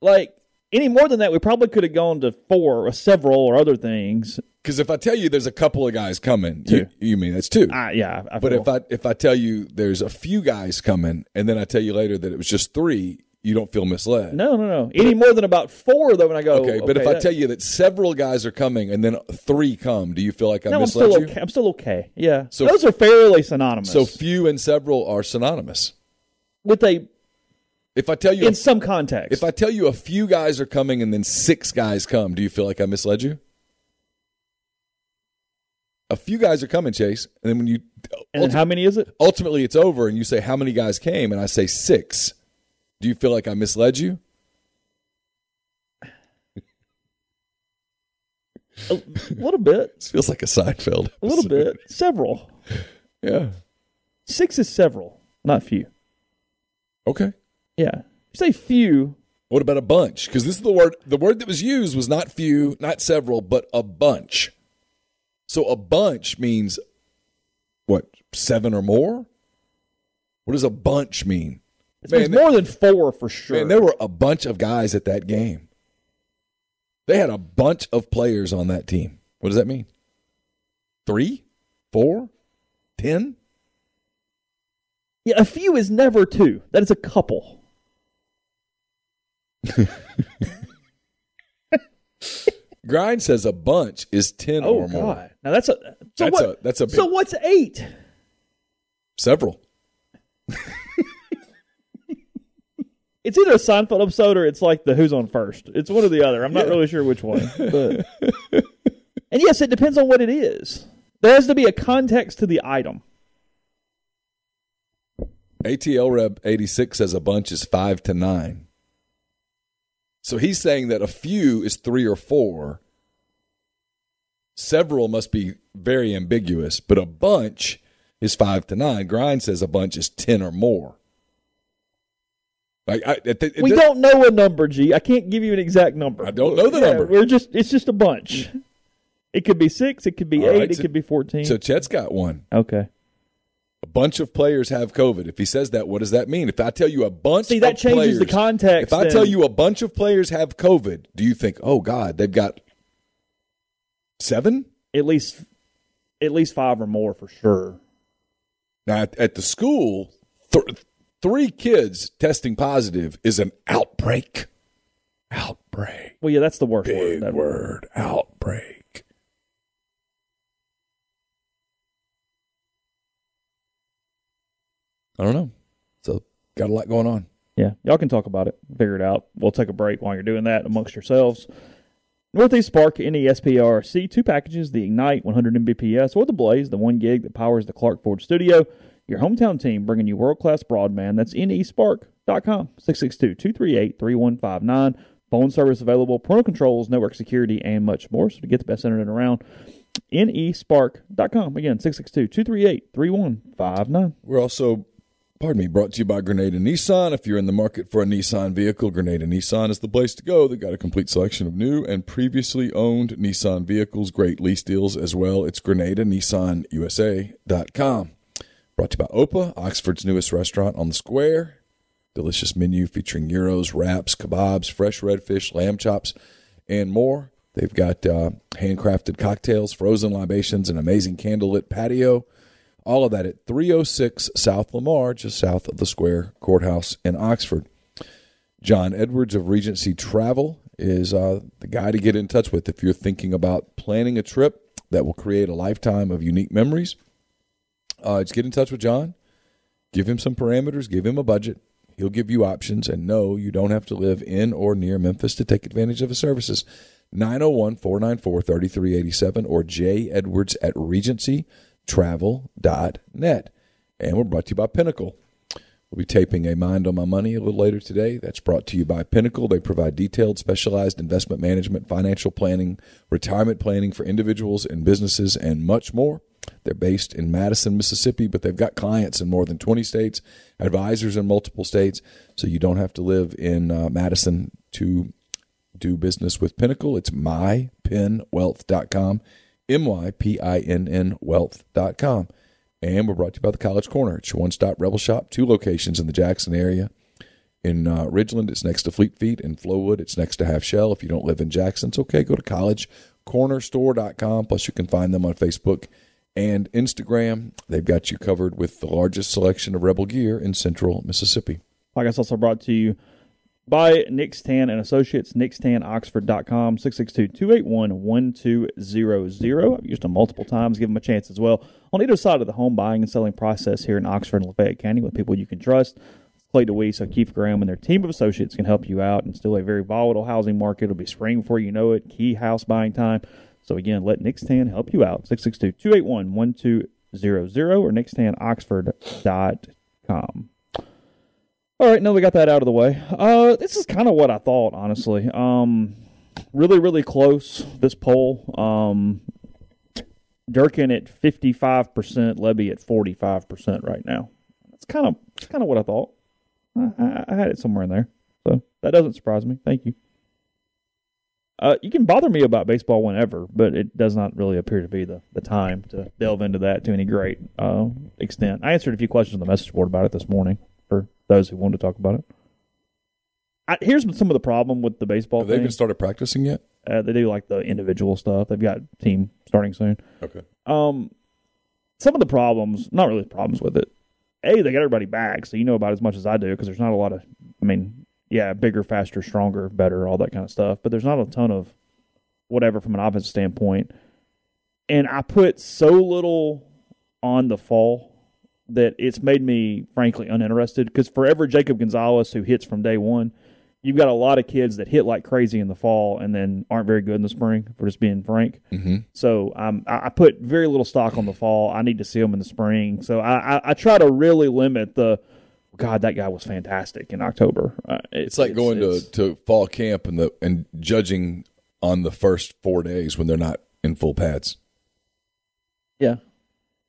Like any more than that, we probably could have gone to four or several or other things. Because if I tell you there's a couple of guys coming, you, you mean that's two. Ah, yeah. I but if I if I tell you there's a few guys coming, and then I tell you later that it was just three, you don't feel misled. no, no, no. Any more than about four though, when I go Okay, but if I that- tell you that several guys are coming and then three come, do you feel like I no, I'm misled still you? okay. I'm still okay. Yeah, So- those are fairly synonymous. So few and several are synonymous. with a If I tell you in some context, if I tell you a few guys are coming and then six guys come, do you feel like I misled you? A few guys are coming, Chase, and then when you and then how many is it? ultimately it's over and you say how many guys came and I say 6. Do you feel like I misled you? A little bit, This feels like a Seinfeld. a little bit, several. Yeah. Six is several, not few. Okay. Yeah, you say few. What about a bunch? Because this is the word. The word that was used was not few, not several, but a bunch. So a bunch means what? Seven or more? What does a bunch mean? It's Man, more than four for sure. Man, there were a bunch of guys at that game. They had a bunch of players on that team. What does that mean? Three, four, ten? yeah, a few is never two. That is a couple. Grind says a bunch is ten Oh or more. God! Now that's a so That's what? a- that's a big- so what's eight? Several. It's either a Seinfeld episode or it's like the Who's on First. It's one or the other. I'm not really sure which one. But and yes, it depends on what it is. There has to be a context to the item. ATL Rep 86 says a bunch is five to nine. So he's saying that a few is three or four. Several must be very ambiguous, but a bunch is five to nine. Grind says a bunch is 10 or more. Like I, it, it, we don't know a number, G. I can't give you an exact number. I don't know the Yeah, number. We're just it's just a bunch. Mm. It could be six. It could be All eight. right, it so- could be fourteen. So Chet's got one. okay. A bunch of players have COVID. If he says that, what does that mean? If I tell you a bunch See, that of changes the context. If I then. tell you a bunch of players have COVID, do you think, oh God, they've got seven? at least at least five or more for sure. Now at, at the school, th- three kids testing positive is an outbreak. Outbreak. Well, yeah, that's the worst Big word. That word. Outbreak. I don't know. So got a lot going on. Yeah, y'all can talk about it, figure it out. We'll take a break while you're doing that amongst yourselves. Northeast Spark NESPRC, two packages, the Ignite 100 Mbps or the Blaze, the one gig that powers the Clark Ford studio. Your hometown team bringing you world class broadband. That's nespark.com, 662 238 3159. Phone service available, parental controls, network security, and much more. So to get the best internet around, nespark.com. Again, 662 238 3159. We're also, pardon me, brought to you by Grenada Nissan. If you're in the market for a Nissan vehicle, Grenada Nissan is the place to go. They've got a complete selection of new and previously owned Nissan vehicles, great lease deals as well. It's GrenadaNissanUSA.com. Brought to you by Opa, Oxford's newest restaurant on the square. Delicious menu featuring gyros, wraps, kebabs, fresh redfish, lamb chops, and more. They've got uh, handcrafted cocktails, frozen libations, an amazing candlelit patio. All of that at 306 South Lamar, just south of the Square Courthouse in Oxford. John Edwards of Regency Travel is uh, the guy to get in touch with if you're thinking about planning a trip that will create a lifetime of unique memories. Uh, just get in touch with John. Give him some parameters, give him a budget. He'll give you options, and no, you don't have to live in or near Memphis to take advantage of his services. 901 494 3387 or J Edwards at regencytravel.net. And we're brought to you by Pinnacle. We'll be taping a Mind on My Money a little later today. That's brought to you by Pinnacle. They provide detailed, specialized investment management, financial planning, retirement planning for individuals and businesses, and much more. They're based in Madison, Mississippi, but they've got clients in more than 20 states, advisors in multiple states, so you don't have to live in uh, Madison to do business with Pinnacle. It's mypinwealth.com, M-Y-P-I-N-N wealth.com. And we're brought to you by the College Corner. It's your one-stop Rebel Shop, two locations in the Jackson area. In uh, Ridgeland, it's next to Fleet Feet. In Flowood, it's next to Half Shell. If you don't live in Jackson, it's okay. Go to collegecornerstore.com. Plus, you can find them on Facebook and Instagram. They've got you covered with the largest selection of Rebel gear in central Mississippi. Podcast also brought to you by Nix-Tann and Associates, nickstanoxford.com, 662-281-1200. I've used them multiple times. Give them a chance as well. On either side of the home buying and selling process here in Oxford and Lafayette County with people you can trust. Clay DeWeese, Keith Graham, and their team of associates can help you out in still a very volatile housing market. It'll be spring before you know it. Key house buying time. So again, let Nix-Tann help you out. 662-281-1200 or nickstanoxford.com. All right, now we got that out of the way. Uh, this is kind of what I thought, honestly. Um, really, really close. This poll. Um, Durkin at fifty five percent, Lebby at forty five percent right now. That's kind of that's kind of what I thought. I, I, I had it somewhere in there, so that doesn't surprise me. Thank you. Uh, you can bother me about baseball whenever, but it does not really appear to be the, the time to delve into that to any great uh, extent. I answered a few questions on the message board about it this morning for those who wanted to talk about it. I, here's some of the problem with the baseball Have they thing. even started practicing yet? uh, they do like the individual stuff. They've got team starting soon. Okay. Um, some of the problems, not really problems with it. A, they got everybody back, so you know about as much as I do because there's not a lot of. I mean, yeah, bigger, faster, stronger, better, all that kind of stuff. But there's not a ton of whatever from an offensive standpoint. And I put so little on the fall that it's made me frankly uninterested because forever Jacob Gonzalez who hits from day one, you've got a lot of kids that hit like crazy in the fall and then aren't very good in the spring. For just being frank, Mm-hmm. so um, I, I put very little stock on the fall. I need to see them in the spring. So I, I, I try to really limit the God, that guy was fantastic in October. Uh, it- It's like going it's- to, to fall camp and the and judging on the first four days when they're not in full pads. yeah,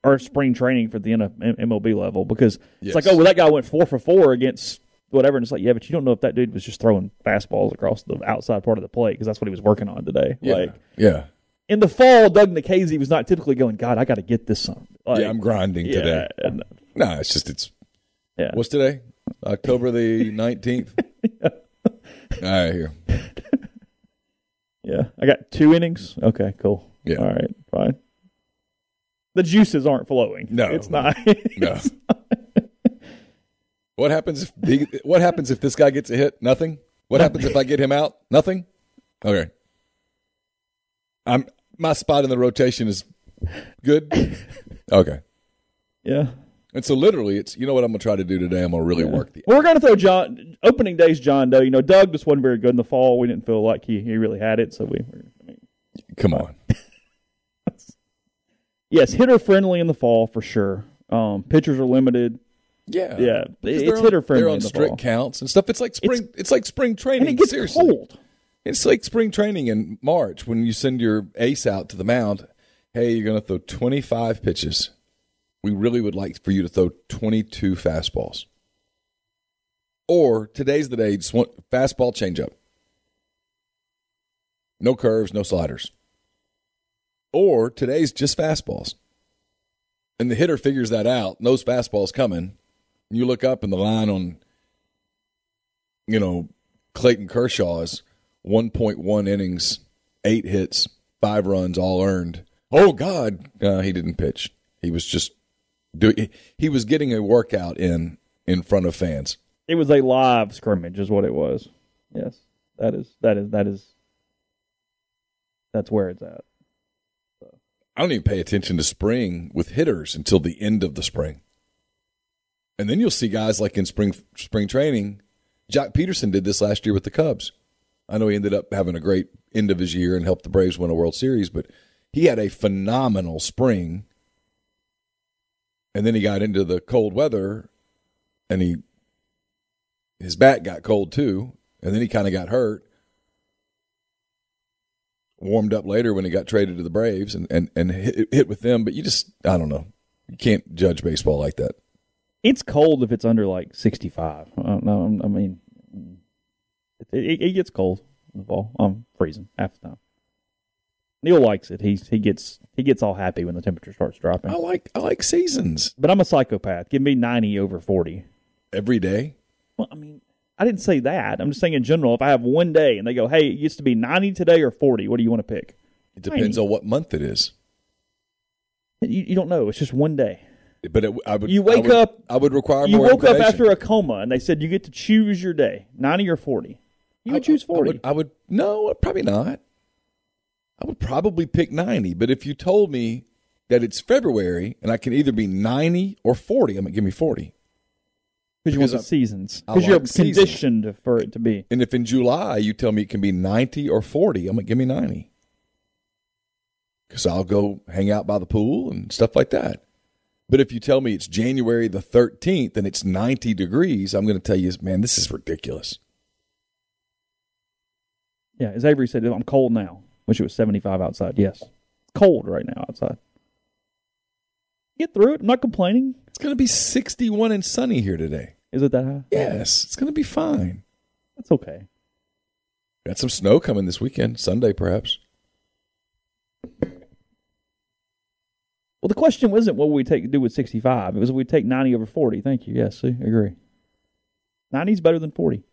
or spring training for the MLB level because it's like, oh, well, that guy went four for four against whatever, and it's like, yeah, but you don't know if that dude was just throwing fastballs across the outside part of the plate because that's what he was working on today. Yeah, Like yeah, in the fall, Doug Nikhazy was not typically going, God, I got to get this. Like, yeah. I'm grinding yeah, today. and- No, it's just it's yeah. what's today? October the nineteenth. All right, here. Yeah, I got two innings. Okay, cool. Yeah. all right, fine. The juices aren't flowing. No. it's not. No. what happens if the, what happens if this guy gets a hit? Nothing. What happens if I get him out? Nothing. Okay. I'm my spot in the rotation is good. Okay. yeah. And so literally, it's you know what I'm gonna try to do today. I'm gonna really work the. Well, we're going to throw John opening days. John Doe. You know, Doug just wasn't very good in the fall. We didn't feel like he, he really had it, so we. I mean, Come on. yes, hitter friendly in the fall for sure. Um, pitchers are limited, Yeah. Yeah, it's on- hitter friendly They're on in the strict fall. counts and stuff. It's like spring. It's, like spring training. it gets seriously. cold. It's like spring training in March when you send your ace out to the mound. Hey, you're going to throw 25 pitches. We really would like for you to throw 22 fastballs. Or today's the day, just want fastball changeup. No curves, no sliders. Or today's just fastballs. And the hitter figures that out, knows fastball's coming. You look up and the line on, you know, Clayton Kershaw is 1.1 innings, eight hits, five runs, all earned. Oh God, uh, he didn't pitch. He was just doing. He was getting a workout in in front of fans. It was a live scrimmage, is what it was. Yes, that is that is that is that's where it's at. I don't even pay attention to spring with hitters until the end of the spring, and then you'll see guys like in spring spring training. Joc Pederson did this last year with the Cubs. I know he ended up having a great end of his year and helped the Braves win a World Series, but he had a phenomenal spring. And then he got into the cold weather and he his back got cold too, and then he kind of got hurt. Warmed up later when he got traded to the Braves and, and, and hit, hit with them, but you just I don't know. You can't judge baseball like that. It's cold if it's under like sixty five. I don't know. I mean, it, it, it gets cold in the fall. I'm freezing half the time. Neil likes it. He's he gets he gets all happy when the temperature starts dropping. I like I like seasons But I'm a psychopath. Give me ninety over forty. every day. Well, I mean, I didn't say that. I'm just saying in general. If I have one day and they go, "Hey, it used to be 90 today or 40," what do you want to pick? It depends on what month it is. You, you don't know. It's just one day. But it, I would You wake I would, up- I would require You more woke up information. after a coma and they said you get to choose your day, 90 or 40. You would choose I 40. would, I would no, probably not. I would probably pick 90, but if you told me that it's February and I can either be 90 or 40, I'm going to give me 40. Because you want the because I- seasons. Because you're conditioned for it to be. And if in July you tell me it can be 90 or 40, I'm going to give me 90. Cuz I'll go hang out by the pool and stuff like that. But if you tell me it's January the 13th and it's 90 degrees, I'm going to tell you, man, this is ridiculous. Yeah, as Avery said, I'm cold now. Wish it was 75 outside. Yes. It's cold right now outside. Get through it. I'm not complaining. It's going to be 61 and sunny here today. Is it that high? Yes, it's going to be fine. That's okay. Got some snow coming this weekend, Sunday perhaps. Well, the question wasn't what would we take do with 65. It was we take 90 over 40. Thank you. Yes, see, agree. 90 is better than 40.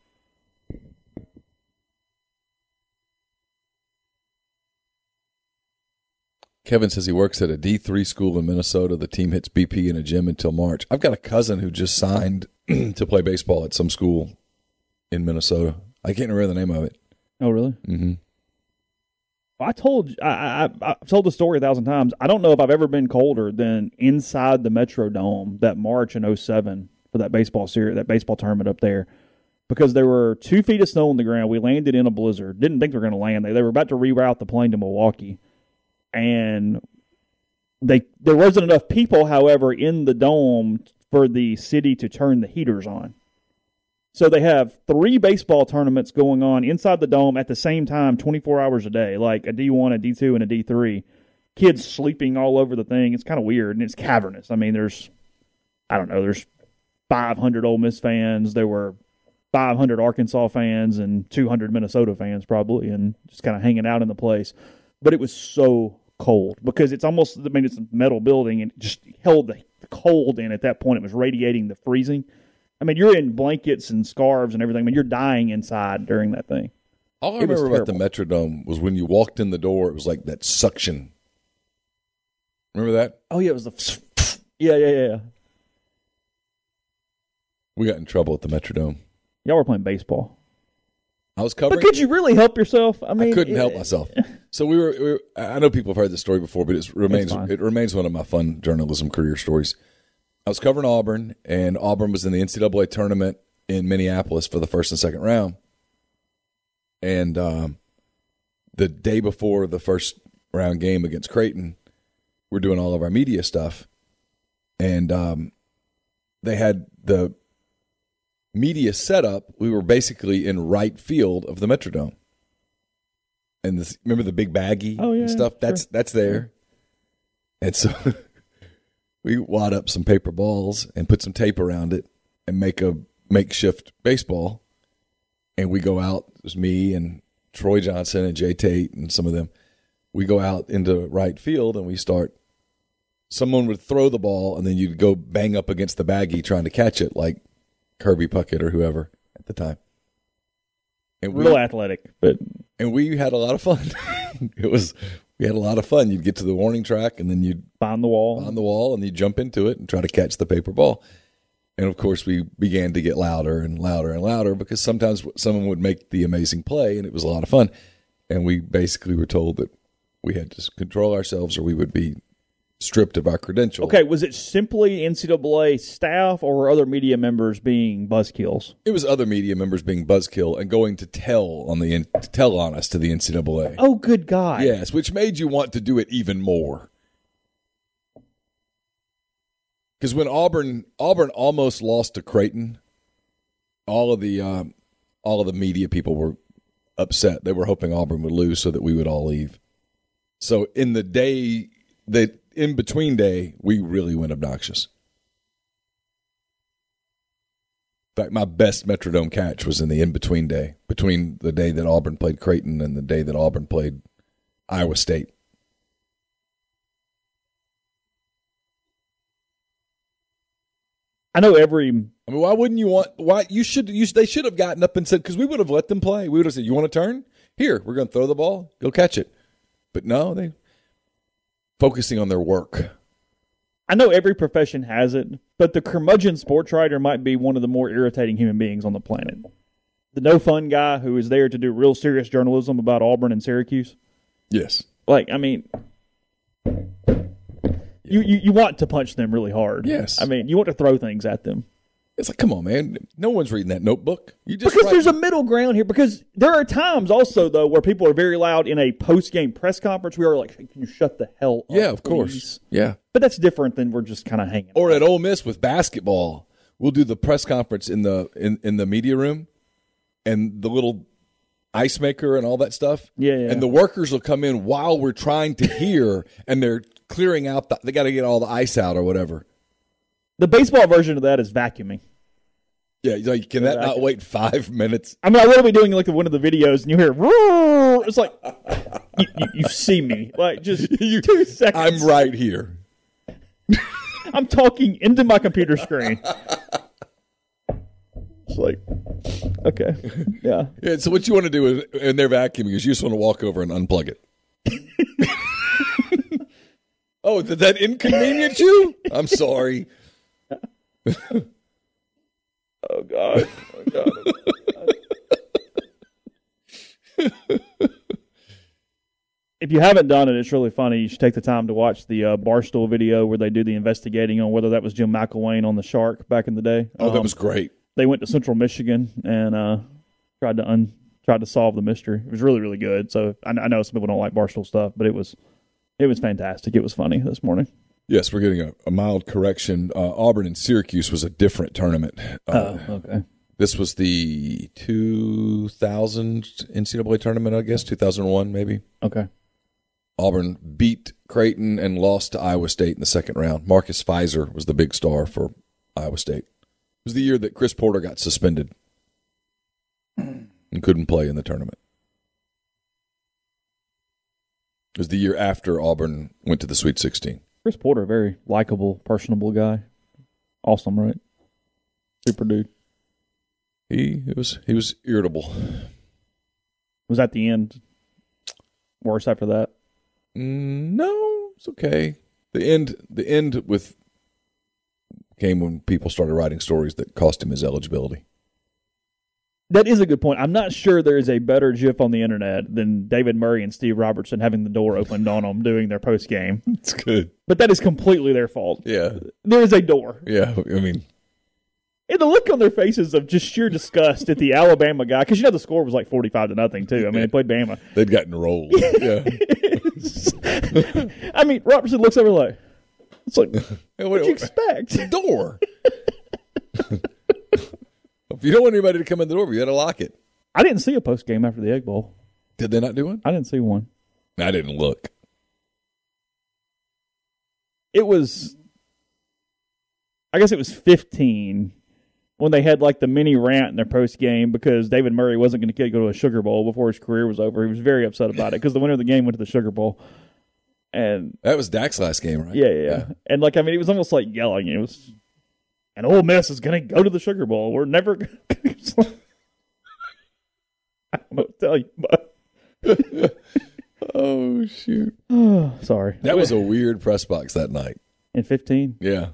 Kevin says he works at a D3 school in Minnesota. The team hits BP in a gym until March. I've got a cousin who just signed to play baseball at some school in Minnesota. I can't remember the name of it. Oh, really? Mm-hmm. I told I, I I've told the story a thousand times. I don't know if I've ever been colder than inside the Metrodome that March in 07 for that baseball series, that baseball tournament up there, because there were two feet of snow on the ground. We landed in a blizzard. Didn't think we were going to land. They they were about to reroute the plane to Milwaukee, and they there wasn't enough people, however, in the dome for the city to turn the heaters on. So they have three baseball tournaments going on inside the dome at the same time, 24 hours a day, like a D1, a D2, and a D3. Kids sleeping all over the thing. It's kind of weird, and it's cavernous. I mean, there's, I don't know, there's 500 Ole Miss fans. There were 500 Arkansas fans and 200 Minnesota fans probably, and just kind of hanging out in the place. But it was so cold because it's almost, I mean, it's a metal building and it just held the cold in at that point. It was radiating the freezing. I mean, you're in blankets and scarves and everything. I mean, you're dying inside during that thing. All I It remember about the. Metrodome was when you walked in the door, it was like that suction. Remember that? Oh yeah, it was the yeah yeah yeah. yeah. We got in trouble at the Metrodome. Y'all were playing baseball, I was covering. but could you really help yourself? I mean, I couldn't help myself. So we were, we were. I know people have heard this story before, but it remains it remains one of my fun journalism career stories. I was covering Auburn, and Auburn was in the NCAA tournament in Minneapolis for the first and second round. And um, the day before the first round game against Creighton, we're doing all of our media stuff, and um, they had the media setup. We were basically in right field of the Metrodome and this, remember the big baggie Oh, yeah, and stuff. sure. That's that's there. And so we wad up some paper balls and put some tape around it and make a makeshift baseball. And we go out. It was me and Troy Johnson and Jay Tate and some of them. We go out into right field and we start. Someone would throw the ball and then you'd go bang up against the baggie trying to catch it, like Kirby Puckett or whoever at the time. And we, real athletic, but and we had a lot of fun. it was we had a lot of fun. You'd get to the warning track, and then you'd behind the wall. on the wall, and you'd jump into it and try to catch the paper ball. And of course, we began to get louder and louder and louder because sometimes someone would make the amazing play, and it was a lot of fun. And we basically were told that we had to control ourselves, or we would be stripped of our credential. Okay, was it simply NCAA staff or were other media members being buzzkills? it was other media members being buzzkill and going to tell on the to tell on us to the NCAA. Oh, good God! Yes, which made you want to do it even more. Because when Auburn Auburn almost lost to Creighton, all of the um, all of the media people were upset. They were hoping Auburn would lose so that we would all leave. So in the day, the in between day, we really went obnoxious. In fact, my best Metrodome catch was in the in between day, between the day that Auburn played Creighton and the day that Auburn played Iowa State. I know every I mean, why wouldn't you want? Why you should? You they should have gotten up and said because we would have let them play. We would have said, "You want to turn? Here, we're going to throw the ball. Go catch it." But no, they focusing on their work. I know every profession has it, but the curmudgeon sports writer might be one of the more irritating human beings on the planet. The no fun guy who is there to do real serious journalism about Auburn and Syracuse. Yes, Like, I mean, you, you, you want to punch them really hard. Yes. I mean, you want to throw things at them. It's like, come on, man. No one's reading that notebook. You just Because write- there's a middle ground here. Because there are times also, though, where people are very loud in a post game press conference. We are like, can you shut the hell up? yeah, of please?" course, yeah. But that's different than we're just kind of hanging. Or at Ole Miss with basketball, we'll do the press conference in the in, in the media room, and the little ice maker and all that stuff. Yeah, yeah. And the workers will come in while we're trying to hear, and they're clearing out. The, they got to get all the ice out or whatever. The baseball version of that is vacuuming. Yeah, like, can that not wait five minutes? I mean, I will be doing like one of the videos, and you hear, it's like you, you, you see me, like just You- two seconds. I'm right here. I'm talking into my computer screen. It's like, okay, yeah. Yeah, so what you want to do is, and they're vacuuming is you just want to walk over and unplug it. oh, did that inconvenience you? I'm sorry. Oh God, oh God. if you haven't done it, it's really funny. You should take the time to watch the uh, Barstool video where they do the investigating on whether that was Jim McElwain on the Shark back in the day. Oh, that Um, was great. they went to Central Michigan and uh, tried to un tried to solve the mystery. It was really really good. So I, I know some people don't like Barstool stuff, but it was it was fantastic. It was funny this morning. Yes, we're getting a, a mild correction. Uh, Auburn and Syracuse was a different tournament. Uh, Oh, okay. This was the 2000 NCAA tournament, I guess, 2001 maybe. Okay. Auburn beat Creighton and lost to Iowa State in the second round. Marcus Fizer was the big star for Iowa State. It was the year that Chris Porter got suspended and couldn't play in the tournament. It was the year after Auburn went to the Sweet 16. Chris Porter, a very likable, personable guy. Awesome, right? Super dude. He it was he was irritable. Was that the end? Worse after that? Mm, no, it's okay. The end the end with came when people started writing stories that cost him his eligibility. That is a good point. I'm not sure there is a better GIF on the internet than David Murray and Steve Robertson having the door opened on them doing their post game. It's good. But that is completely their fault. Yeah. There is a door. Yeah. I mean, And the look on their faces of just sheer disgust at the Alabama guy, because you know the score was like 45 to nothing, too. I mean, they played Bama. they'd gotten rolled. yeah. I mean, Robertson looks over like, it's like, Hey, what do you expect? door. You don't want anybody to come in the door, you got to lock it. I didn't see a post game after the Egg Bowl. Did they not do one? I didn't see one. I didn't look. It was, I guess it was 15 when they had like the mini rant in their post game because David Murray wasn't going to go to a Sugar Bowl before his career was over. He was very upset about it because the winner of the game went to the Sugar Bowl. And That was Dak's last game, right? yeah, yeah, yeah. And like, I mean, it was almost like yelling. It was, and Ole Miss is going to go to the Sugar Bowl. We're never going to. I don't know what to tell you, but Oh shoot. sorry. That was a weird press box that night. in 15. Yeah.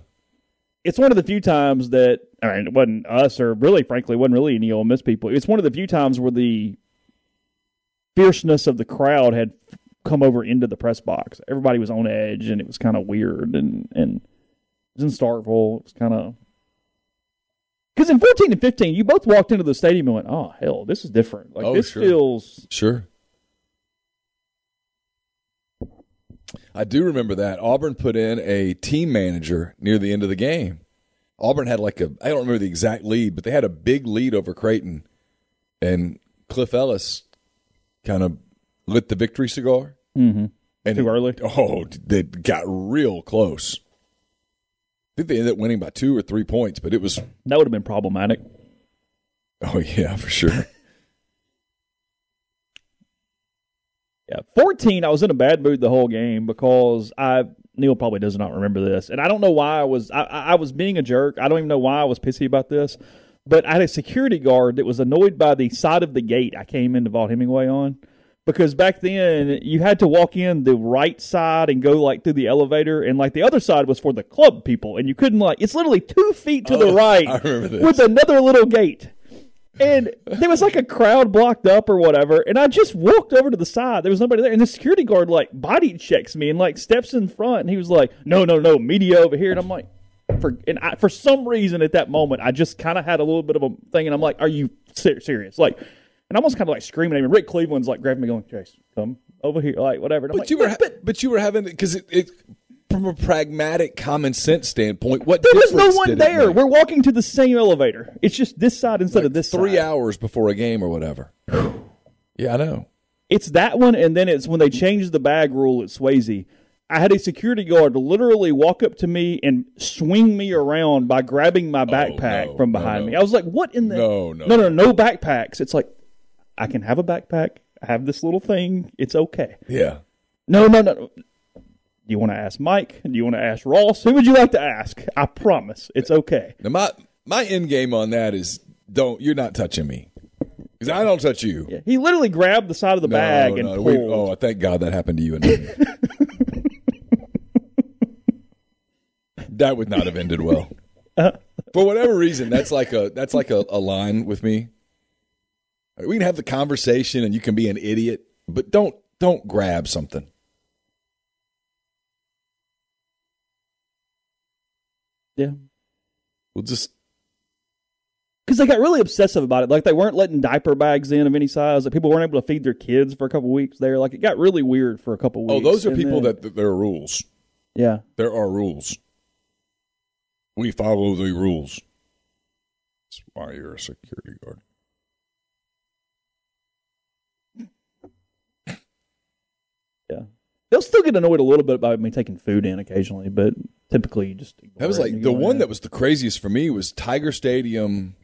it's one of the few times that I mean, it wasn't us, or really, frankly, it wasn't really any Ole Miss people. It's one of the few times where the fierceness of the crowd had come over into the press box. Everybody was on edge, and it was kind of weird. And and it was in Starkville. It was kind of because in fourteen and fifteen, you both walked into the stadium and went, "Oh hell, this is different. Like Oh, this sure. feels." Sure. I do remember that. Auburn put in a team manager near the end of the game. Auburn had like a I don't remember the exact lead, but they had a big lead over Creighton. And Cliff Ellis kind of lit the victory cigar. Mm-hmm. And Too it- early? Oh, they got real close. Think they ended up winning by two or three points, but it was That would have been problematic. oh yeah, for sure. Yeah, fourteen. I was in a bad mood the whole game because I Neil probably does not remember this, and I don't know why I was. I, I I was being a jerk. I don't even know why I was pissy about this, but I had a security guard that was annoyed by the side of the gate I came into Vaught-Hemingway on. Because back then you had to walk in the right side and go like through the elevator, and like the other side was for the club people, and you couldn't like it's literally two feet to the Oh, right remember this. with another little gate. And there was like a crowd blocked up or whatever, and I just walked over to the side. There was nobody there, and the security guard like body checks me and like steps in front, and he was like, "No, no, no, media over here." And I'm like, for and I, for some reason at that moment, I just kind of had a little bit of a thing, and I'm like, "Are you ser- serious?" Like, and almost kind of like screaming at him. Rick Cleveland's like grabbing me, going, "Chase, come over here," like whatever. But like, you were, "But- but but you were having because it, it from a pragmatic common sense standpoint. What there was no one there. We're walking to the same elevator. It's just this side instead of this three side. hours before a game or whatever. yeah, I know. It's that one, and then it's when they changed the bag rule at Swayze. I had a security guard literally walk up to me and swing me around by grabbing my oh, backpack Oh, no, from no, behind no. me. I was like, "What in the No, no. no, no, no backpacks?" It's like I can have a backpack. I have this little thing. It's okay. Yeah, No, no, no. no. Do you want to ask Mike? Do you want to ask Ross? Who would you like to ask? I promise, it's okay. now my my end game on that is don't you're not touching me because I don't touch you. Yeah. He literally grabbed the side of the No, bag and no, pulled. we- oh, thank God that happened to you and me. that would not have ended well. Uh-huh. For whatever reason, that's like a that's like a, a line with me. We can have the conversation, and you can be an idiot, but don't don't grab something. yeah. We'll just because they got really obsessive about it. Like they weren't letting diaper bags in of any size. Like people weren't able to feed their kids for a couple weeks there. Like it got really weird for a couple weeks. oh, those are And people then- that, that there are rules. Yeah. There are rules. We follow the rules. That's why you're a security guard. Yeah. They'll still get annoyed a little bit by me taking food in occasionally, but typically you just That was like the one that was the craziest for me was Tiger Stadium,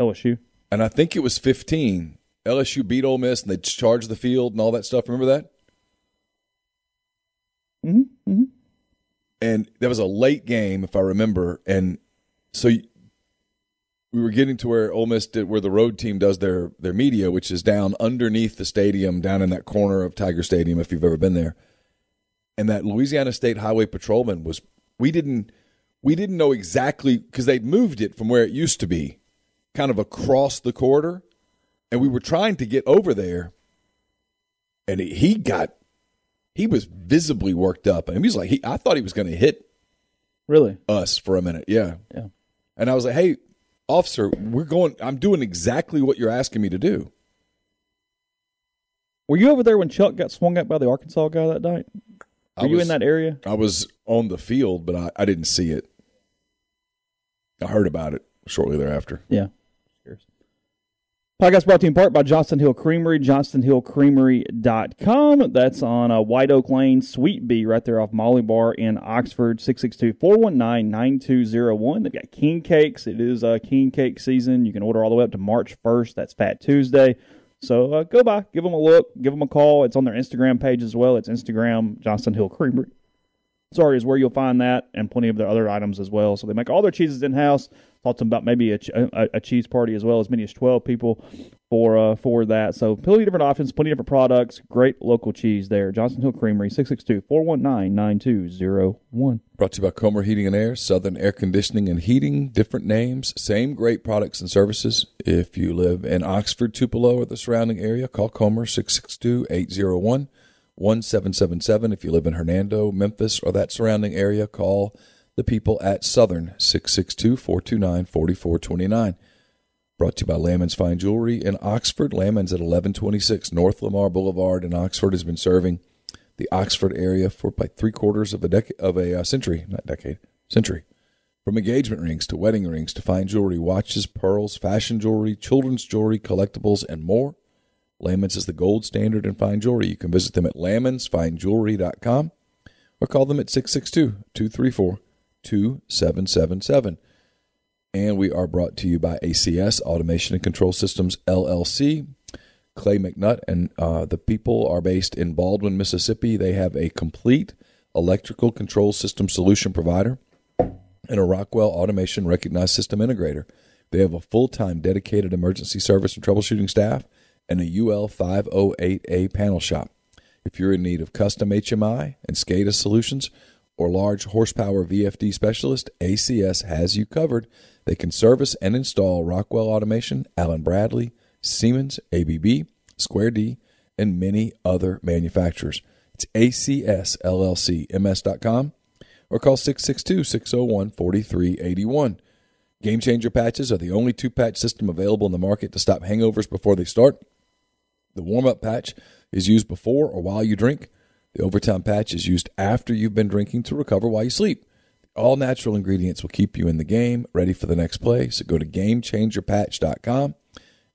LSU. and I think it was 15. LSU beat Ole Miss, and they charged the field and all that stuff. Remember that? Mm-hmm. Mm-hmm. and that was a late game, if I remember. And so we were getting to where Ole Miss did, where the road team does their their media, which is down underneath the stadium, down in that corner of Tiger Stadium, if you've ever been there. And that Louisiana State Highway Patrolman was, we didn't we didn't know exactly because they'd moved it from where it used to be, kind of across the corridor, and we were trying to get over there, and he, he got he was visibly worked up. and he was like, he, I thought he was going to hit Really? us for a minute. Yeah. Yeah. And I was like, hey, officer, we're going, I'm doing exactly what you're asking me to do. Were you over there when Chuck got swung at by the Arkansas guy that night? Were you in that area? I was on the field, but I, I didn't see it. I heard about it shortly thereafter. Yeah. Podcast brought to you in part by Johnston Hill Creamery, johnstonhillcreamery.com. That's on uh, White Oak Lane, Suite B, right there off Molly Barr in Oxford, 662-419-9201. They've got king cakes. It is uh, king cake season. You can order all the way up to March 1st. That's Fat Tuesday. So uh, go by, give them a look, give them a call. It's on their Instagram page as well. It's Instagram, Johnston Hill Creamery. Sorry, is where you'll find that and plenty of their other items as well. So they make all their cheeses in them about maybe a, a, a cheese party as well, as many as twelve people for uh, for that. So plenty of different options, plenty of different products. Great local cheese there. Johnson Hill Creamery, 662-419-9201. Brought to you by Comer Heating and Air, Southern Air Conditioning and Heating, different names, same great products and services. If you live in Oxford, Tupelo, or the surrounding area, call Comer 662 801 1777. If you live in Hernando, Memphis, or that surrounding area, call the people at Southern 662 429 4429. Brought to you by Lammons Fine Jewelry in Oxford. Lammons at 1126 North Lamar Boulevard in Oxford has been serving the Oxford area for like three quarters of a decade of a uh, century, not decade, century. From engagement rings to wedding rings to fine jewelry, watches, pearls, fashion jewelry, children's jewelry, collectibles, and more. Lamons is the gold standard in fine jewelry. You can visit them at lamonsfinejewelry.com or call them at 662 234 2777. And we are brought to you by ACS, Automation and Control Systems, LLC. Clay McNutt and uh, the people are based in Baldwin, Mississippi. They have a complete electrical control system solution provider and a Rockwell Automation recognized system integrator. They have a full time dedicated emergency service and troubleshooting staff and a UL 508A panel shop. If you're in need of custom HMI and SCADA solutions or large horsepower VFD specialist, ACS has you covered. They can service and install Rockwell Automation, Allen Bradley, Siemens, ABB, Square D, and many other manufacturers. It's ACSLLCMS.com or call 662 601 4381. Game Changer patches are the only two patch system available in the market to stop hangovers before they start. The warm up patch is used before or while you drink. The overtime patch is used after you've been drinking to recover while you sleep. All natural ingredients will keep you in the game, ready for the next play. So go to GameChangerPatch.com,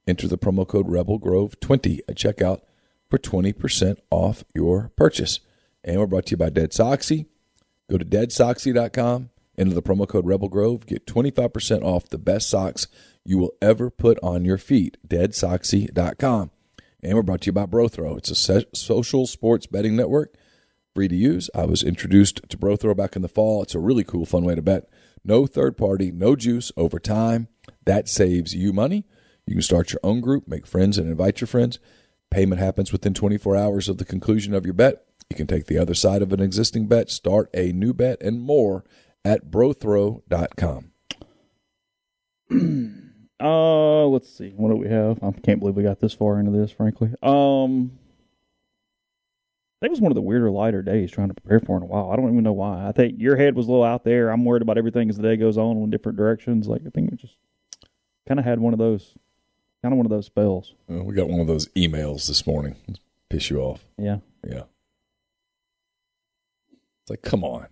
enter the promo code RebelGrove20 at checkout for 20% off your purchase. And we're brought to you by Dead Soxy. Go to deadsoxy.com, enter the promo code RebelGrove, get 25% off the best socks you will ever put on your feet. Deadsoxy.com. And we're brought to you by BroThrow. It's a se- social sports betting network, free to use. I was introduced to BroThrow back in the fall. It's a really cool, fun way to bet. No third party, no juice over time. That saves you money. You can start your own group, make friends, and invite your friends. Payment happens within 24 hours of the conclusion of your bet. You can take the other side of an existing bet, start a new bet, and more at brothrow.com. Uh, let's see. What do we have? I can't believe we got this far into this, frankly. Um, I think it was one of the weirder, lighter days trying to prepare for in a while. I don't even know why. I think your head was a little out there. I'm worried about everything as the day goes on in different directions. Like I think we just kind of had one of those, kind of one of those spells. Well, we got one of those emails this morning. Piss you off. Yeah. Yeah. It's like, come on.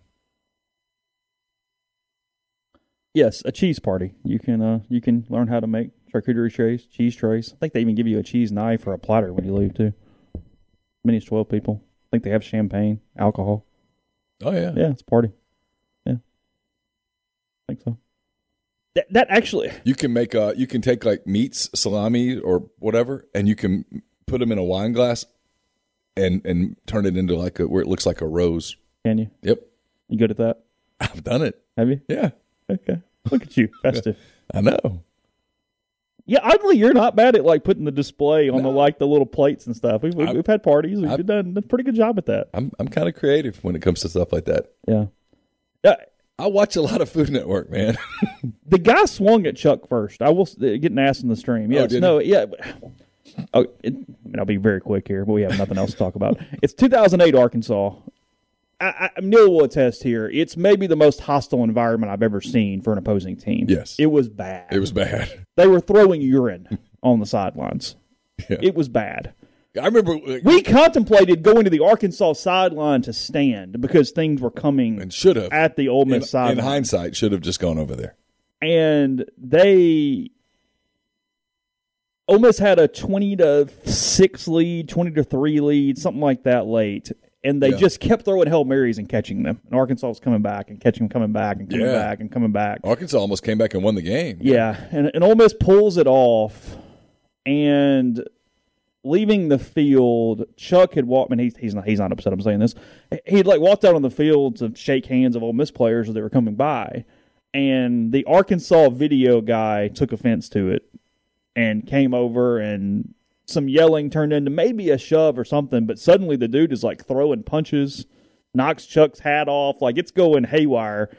Yes, a cheese party. You can uh you can learn how to make charcuterie trays, cheese trays. I think they even give you a cheese knife or a platter when you leave too. Many twelve people. I think they have champagne, alcohol. Oh yeah. Yeah, it's a party. Yeah, I think so. That that actually, You can make uh you can take like meats, salami or whatever, and you can put them in a wine glass and and turn it into like a where it looks like a rose. can you? Yep. You good at that? I've done it. Have you? Yeah. Okay. Look at you, festive. I know. Yeah, oddly, you're not bad at like putting the display on the like the little plates and stuff. We've we've, I- we've had parties. We've I- done a pretty good job at that. I'm I'm kind of creative when it comes to stuff like that. Yeah. Uh, I watch a lot of Food Network, man. the guy swung at Chuck first. I will uh, getting asked in the stream. Yes, did no, yeah. Oh, it, I mean, I'll be very quick here, but we have nothing else to talk about. It's 2008 Arkansas. I, I, Neil will attest here. It's maybe the most hostile environment I've ever seen for an opposing team. Yes. it was bad. it was bad. they were throwing urine on the sidelines. Yeah. It was bad. I remember uh, We contemplated going to the Arkansas sideline to stand because things were coming and should have at the Ole in, Miss sideline. in hindsight should have just gone over there. and they Ole Miss had a twenty to six lead, twenty to three lead, something like that late, and they Yeah. just kept throwing hail marys and catching them. And Arkansas was coming back and catching them, coming back and coming Yeah. back and coming back. Arkansas almost came back and won the game. Yeah, and, and Ole Miss pulls it off, and leaving the field, Chuck had walked. I mean, he's he's not he's not upset. I'm saying this. He'd like walked out on the field to shake hands of Ole Miss players as they were coming by, and the Arkansas video guy took offense to it and came over and some yelling turned into maybe a shove or something. But suddenly the dude is like throwing punches, knocks Chuck's hat off, like it's going haywire.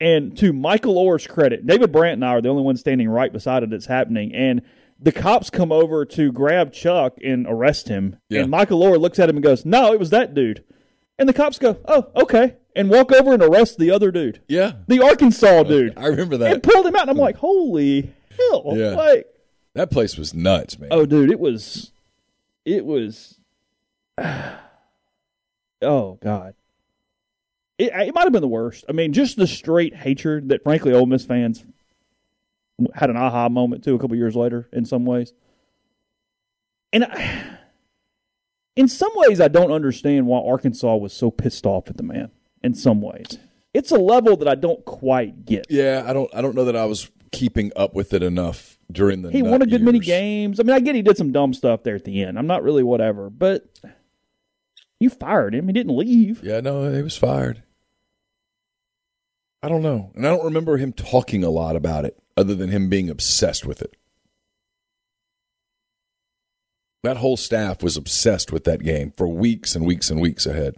And to Michael Orr's credit, David Brandt and I are the only ones standing right beside it that's happening. And the cops come over to grab Chuck and arrest him. Yeah. And Michael Orr looks at him and goes, No, it was that dude. And the cops go, Oh, okay. And walk over and arrest the other dude. Yeah. The Arkansas dude. I remember that. And pulled him out. And I'm like, Holy hell. Yeah. Like, That place was nuts, man. oh, dude, it was, it was, oh, God. It, it might have been the worst. I mean, just the straight hatred that, frankly, Ole Miss fans had an aha moment too a couple years later in some ways. And I, in some ways, I don't understand why Arkansas was so pissed off at the man. In some ways, it's a level that I don't quite get. Yeah, I don't I don't know that I was keeping up with it enough during the He won a good many games. I mean, I get he did some dumb stuff there at the end. I'm not really whatever, but you fired him. He didn't leave. Yeah, no, he was fired. I don't know. And I don't remember him talking a lot about it other than him being obsessed with it. That whole staff was obsessed with that game for weeks and weeks and weeks ahead.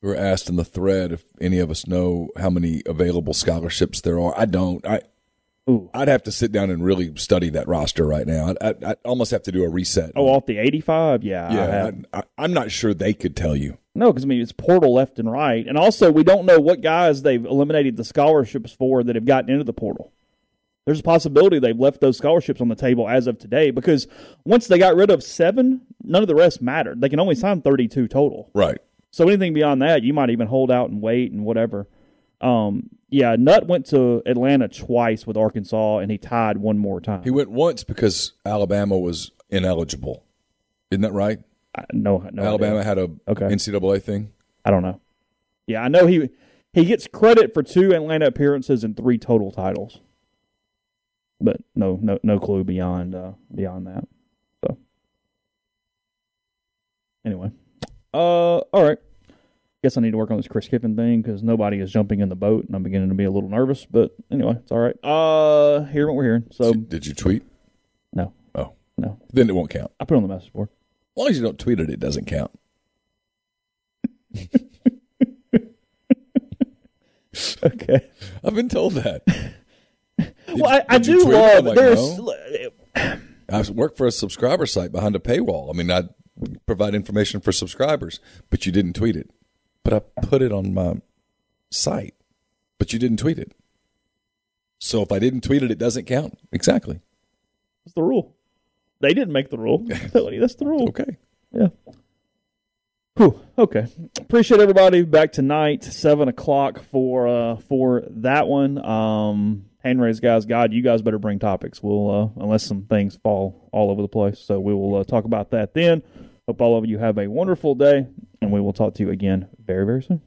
We were asked in the thread if any of us know how many available scholarships there are. I don't. I Ooh. I'd have to sit down and really study that roster right now. I I almost have to do a reset. Oh, off the 85? Yeah. Yeah. I, I, I'm not sure they could tell you. No, because I mean it's portal left and right, and also we don't know what guys they've eliminated the scholarships for that have gotten into the portal. There's a possibility they've left those scholarships on the table as of today because once they got rid of seven, none of the rest mattered. They can only sign 32 total. Right. So anything beyond that, you might even hold out and wait and whatever. Um, yeah, Nutt went to Atlanta twice with Arkansas, and he tied one more time. He went once because Alabama was ineligible. Isn't that right? I, no, no, Alabama idea. had a Okay. NCAA thing. I don't know. Yeah, I know he he gets credit for two Atlanta appearances and three total titles, but no, no, no clue beyond uh, beyond that. So anyway, uh, all right. Guess I need to work on this Chris Kiffin thing because nobody is jumping in the boat, and I'm beginning to be a little nervous. But anyway, it's all right. Uh, hearing what we're hearing. So did, did you tweet? no, Oh, no, then it won't count. I put it on the message board. As long as you don't tweet it, it doesn't count. Okay. I've been told that. well, I, I do love like, there's. no. I work for a subscriber site behind a paywall. I mean, I provide information for subscribers, but you didn't tweet it. But I put it on my site, but you didn't tweet it. So if I didn't tweet it, it doesn't count. Exactly. What's the rule? They didn't make the rule. That's the rule. Okay. Yeah. Whew, okay. Appreciate everybody back tonight, seven o'clock for uh for that one. Um hand raised guys, God, you guys better bring topics. We'll uh unless some things fall all over the place. So we will uh, talk about that then. Hope all of you have a wonderful day, and we will talk to you again very, very soon.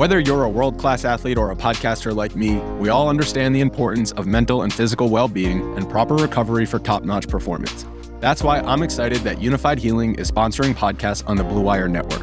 Whether you're a world class athlete or a podcaster like me, we all understand the importance of mental and physical well being and proper recovery for top notch performance. That's why I'm excited that Unifyd Healing is sponsoring podcasts on the Blue Wire Network.